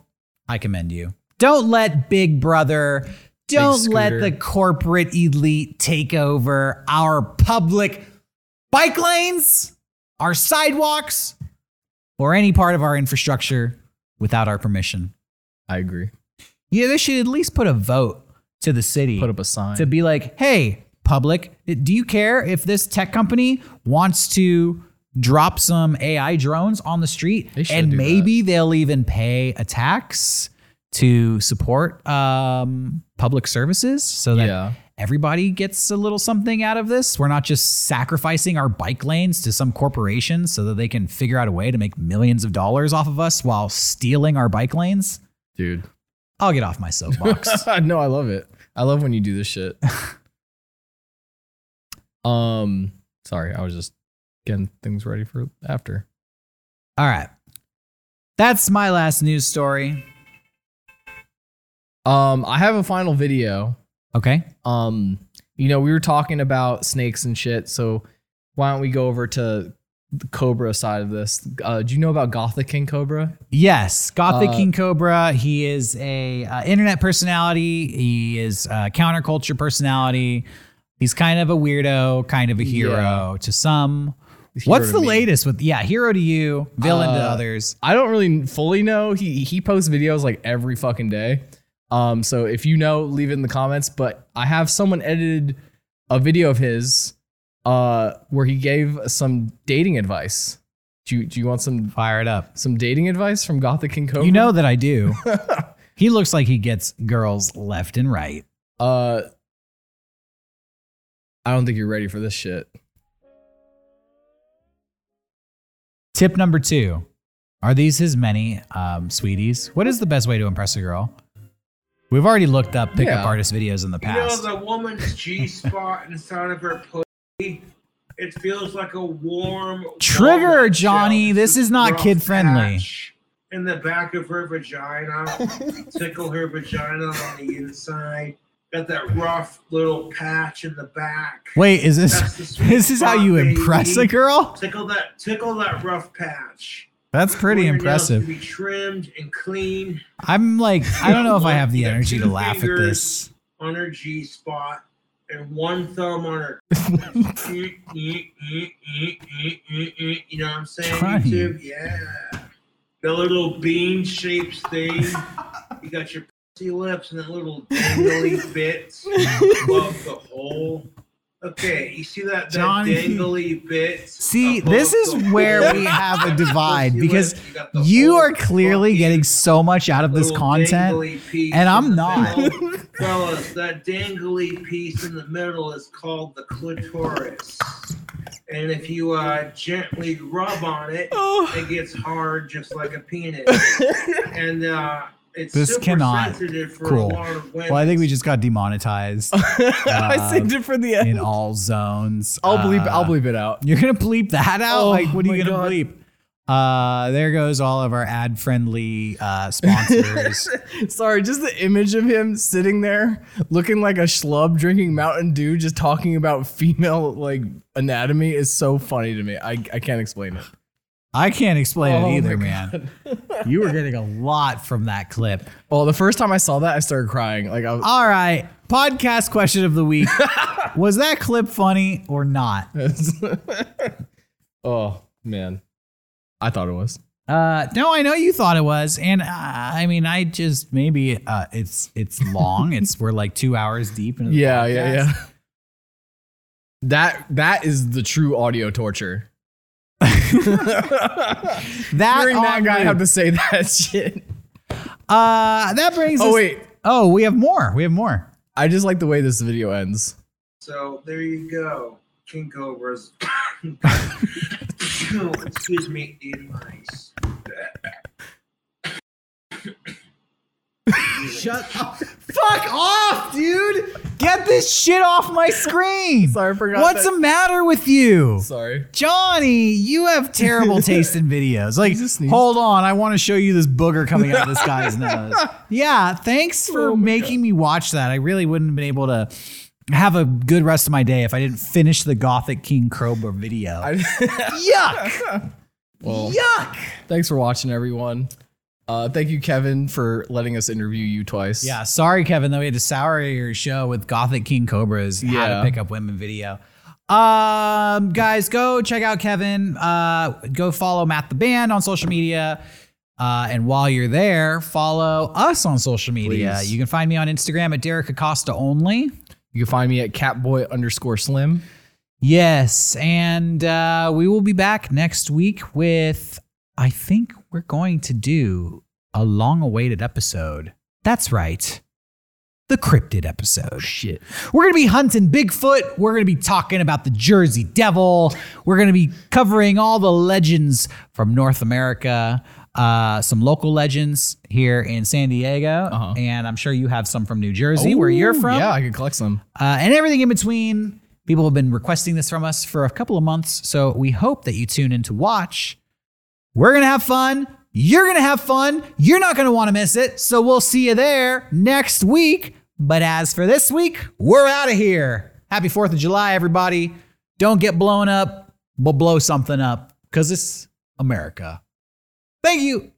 I commend you. Don't let Big Brother, don't let the corporate elite take over our public bike lanes, our sidewalks, or any part of our infrastructure without our permission. I agree. Yeah, they should at least put a vote to the city Put up a sign. to be like, hey, public, do you care if this tech company wants to drop some AI drones on the street? And maybe they'll even pay a tax to support um, public services so that Yeah. everybody gets a little something out of this. We're not just sacrificing our bike lanes to some corporation so that they can figure out a way to make millions of dollars off of us while stealing our bike lanes. Dude. I'll get off my soapbox. no, I love it. I love when you do this shit. um, sorry, I was just getting things ready for after. All right. That's my last news story. Um, I have a final video. Okay. Um, you know, we were talking about snakes and shit, so why don't we go over to the Cobra side of this? Uh, do you know about Gothic King Cobra? Yes, Gothic Uh, King Cobra. He is a uh, internet personality. He is a counterculture personality. He's kind of a weirdo, kind of a hero to some. What's the latest with yeah, hero to you, villain to Uh, others? I don't really fully know. He he posts videos like every fucking day. Um, so if you know, leave it in the comments. But I have someone edited a video of his, uh, where he gave some dating advice. Do you do you want some Fire it up. some dating advice from Gothic King Cobra? You know that I do. he looks like he gets girls left and right. uh, I don't think you're ready for this shit. Tip number two. Are these his many um, sweeties? What is the best way to impress a girl? We've already looked up pickup Yeah. artist videos in the You know past. the woman's G spot inside of her pussy? It feels like a warm Trigger, walnut Johnny. shell. This is not Rough kid-friendly. patch In the back of her vagina, tickle her vagina on the inside. Got that rough little patch in the back. Wait, is this That's the sweet this is how you baby. impress a girl? Tickle that, tickle that rough patch. That's pretty impressive. Be trimmed and clean I'm like, I don't know if I have the energy to laugh at this. on her G spot and one thumb on her. you know what I'm saying? YouTube? Yeah. The little bean shaped thing. You got your pussy lips and that little dangly bits above the hole. Okay, you see that, that Johnny. dangly bit? See, this is where hole? we have a divide because lips, you are clearly getting so much out of this content. and I'm not. middle. Fellas, that dangly piece in the middle is called the clitoris. And if you uh, gently rub on it, Oh. it gets hard just like a penis. and uh, it's This super cannot- sensitive for cool. a lot of women. Well, I think we just got demonetized I saved it for the end. in all zones. I'll bleep. Uh, I'll bleep it out. You're gonna bleep that out? Oh like, what are you gonna God. bleep? Uh, there goes all of our ad-friendly uh, sponsors. Sorry, just the image of him sitting there looking like a schlub drinking Mountain Dew, just talking about female like anatomy is so funny to me. I, I can't explain it. I can't explain Oh it either, man. you were getting a lot from that clip. Well, the first time I saw that, I started crying. Like I was, All right, podcast question of the week: Was that clip funny or not? oh man, I thought it was. Uh, no, I know you thought it was, and uh, I mean, I just maybe uh, it's it's long. it's we're like two hours deep into the Yeah, yeah, yeah. That that is the true audio torture. That Hearing that guy loop. have to say that shit. Uh, that brings. Oh us- wait, Oh, we have more. We have more. I just like the way this video ends. So there you go. King Cobras. Excuse me, eating mice. Shut up. Fuck off, dude. Get this shit off my screen. Sorry, I forgot What's that. the matter with you? Sorry. Johnny, you have terrible taste in videos. Like, hold on, I want to show you this booger coming out of this guy's nose. Yeah, thanks for oh making me watch that. I really wouldn't have been able to have a good rest of my day if I didn't finish the Gothic King Cobra video. Yuck! Well, Yuck! thanks for watching, everyone. Uh, thank you, Kevin, for letting us interview you twice. Yeah, sorry, Kevin, that we had to sour your show with Gothic King Cobras how Yeah. to pick up women video. Um, guys, go check out Kevin. Uh, go follow Math the Band on social media. Uh, and while you're there, follow us on social media. Please. You can find me on Instagram at Derrick Acosta only. You can find me at catboy underscore slim. Yes, and uh, we will be back next week with. I think we're going to do a long-awaited episode. That's right, the cryptid episode. Shit. We're going to be hunting Bigfoot. We're going to be talking about the Jersey Devil. We're going to be covering all the legends from North America, uh, some local legends here in San Diego. Uh-huh. And I'm sure you have some from New Jersey, where you're from. Yeah, I can collect some. Uh, and everything in between. People have been requesting this from us for a couple of months. So we hope that you tune in to watch. We're going to have fun. You're going to have fun. You're not going to want to miss it. So we'll see you there next week. But as for this week, we're out of here. Happy 4th of July, everybody. Don't get blown up, but blow something up because it's America. Thank you.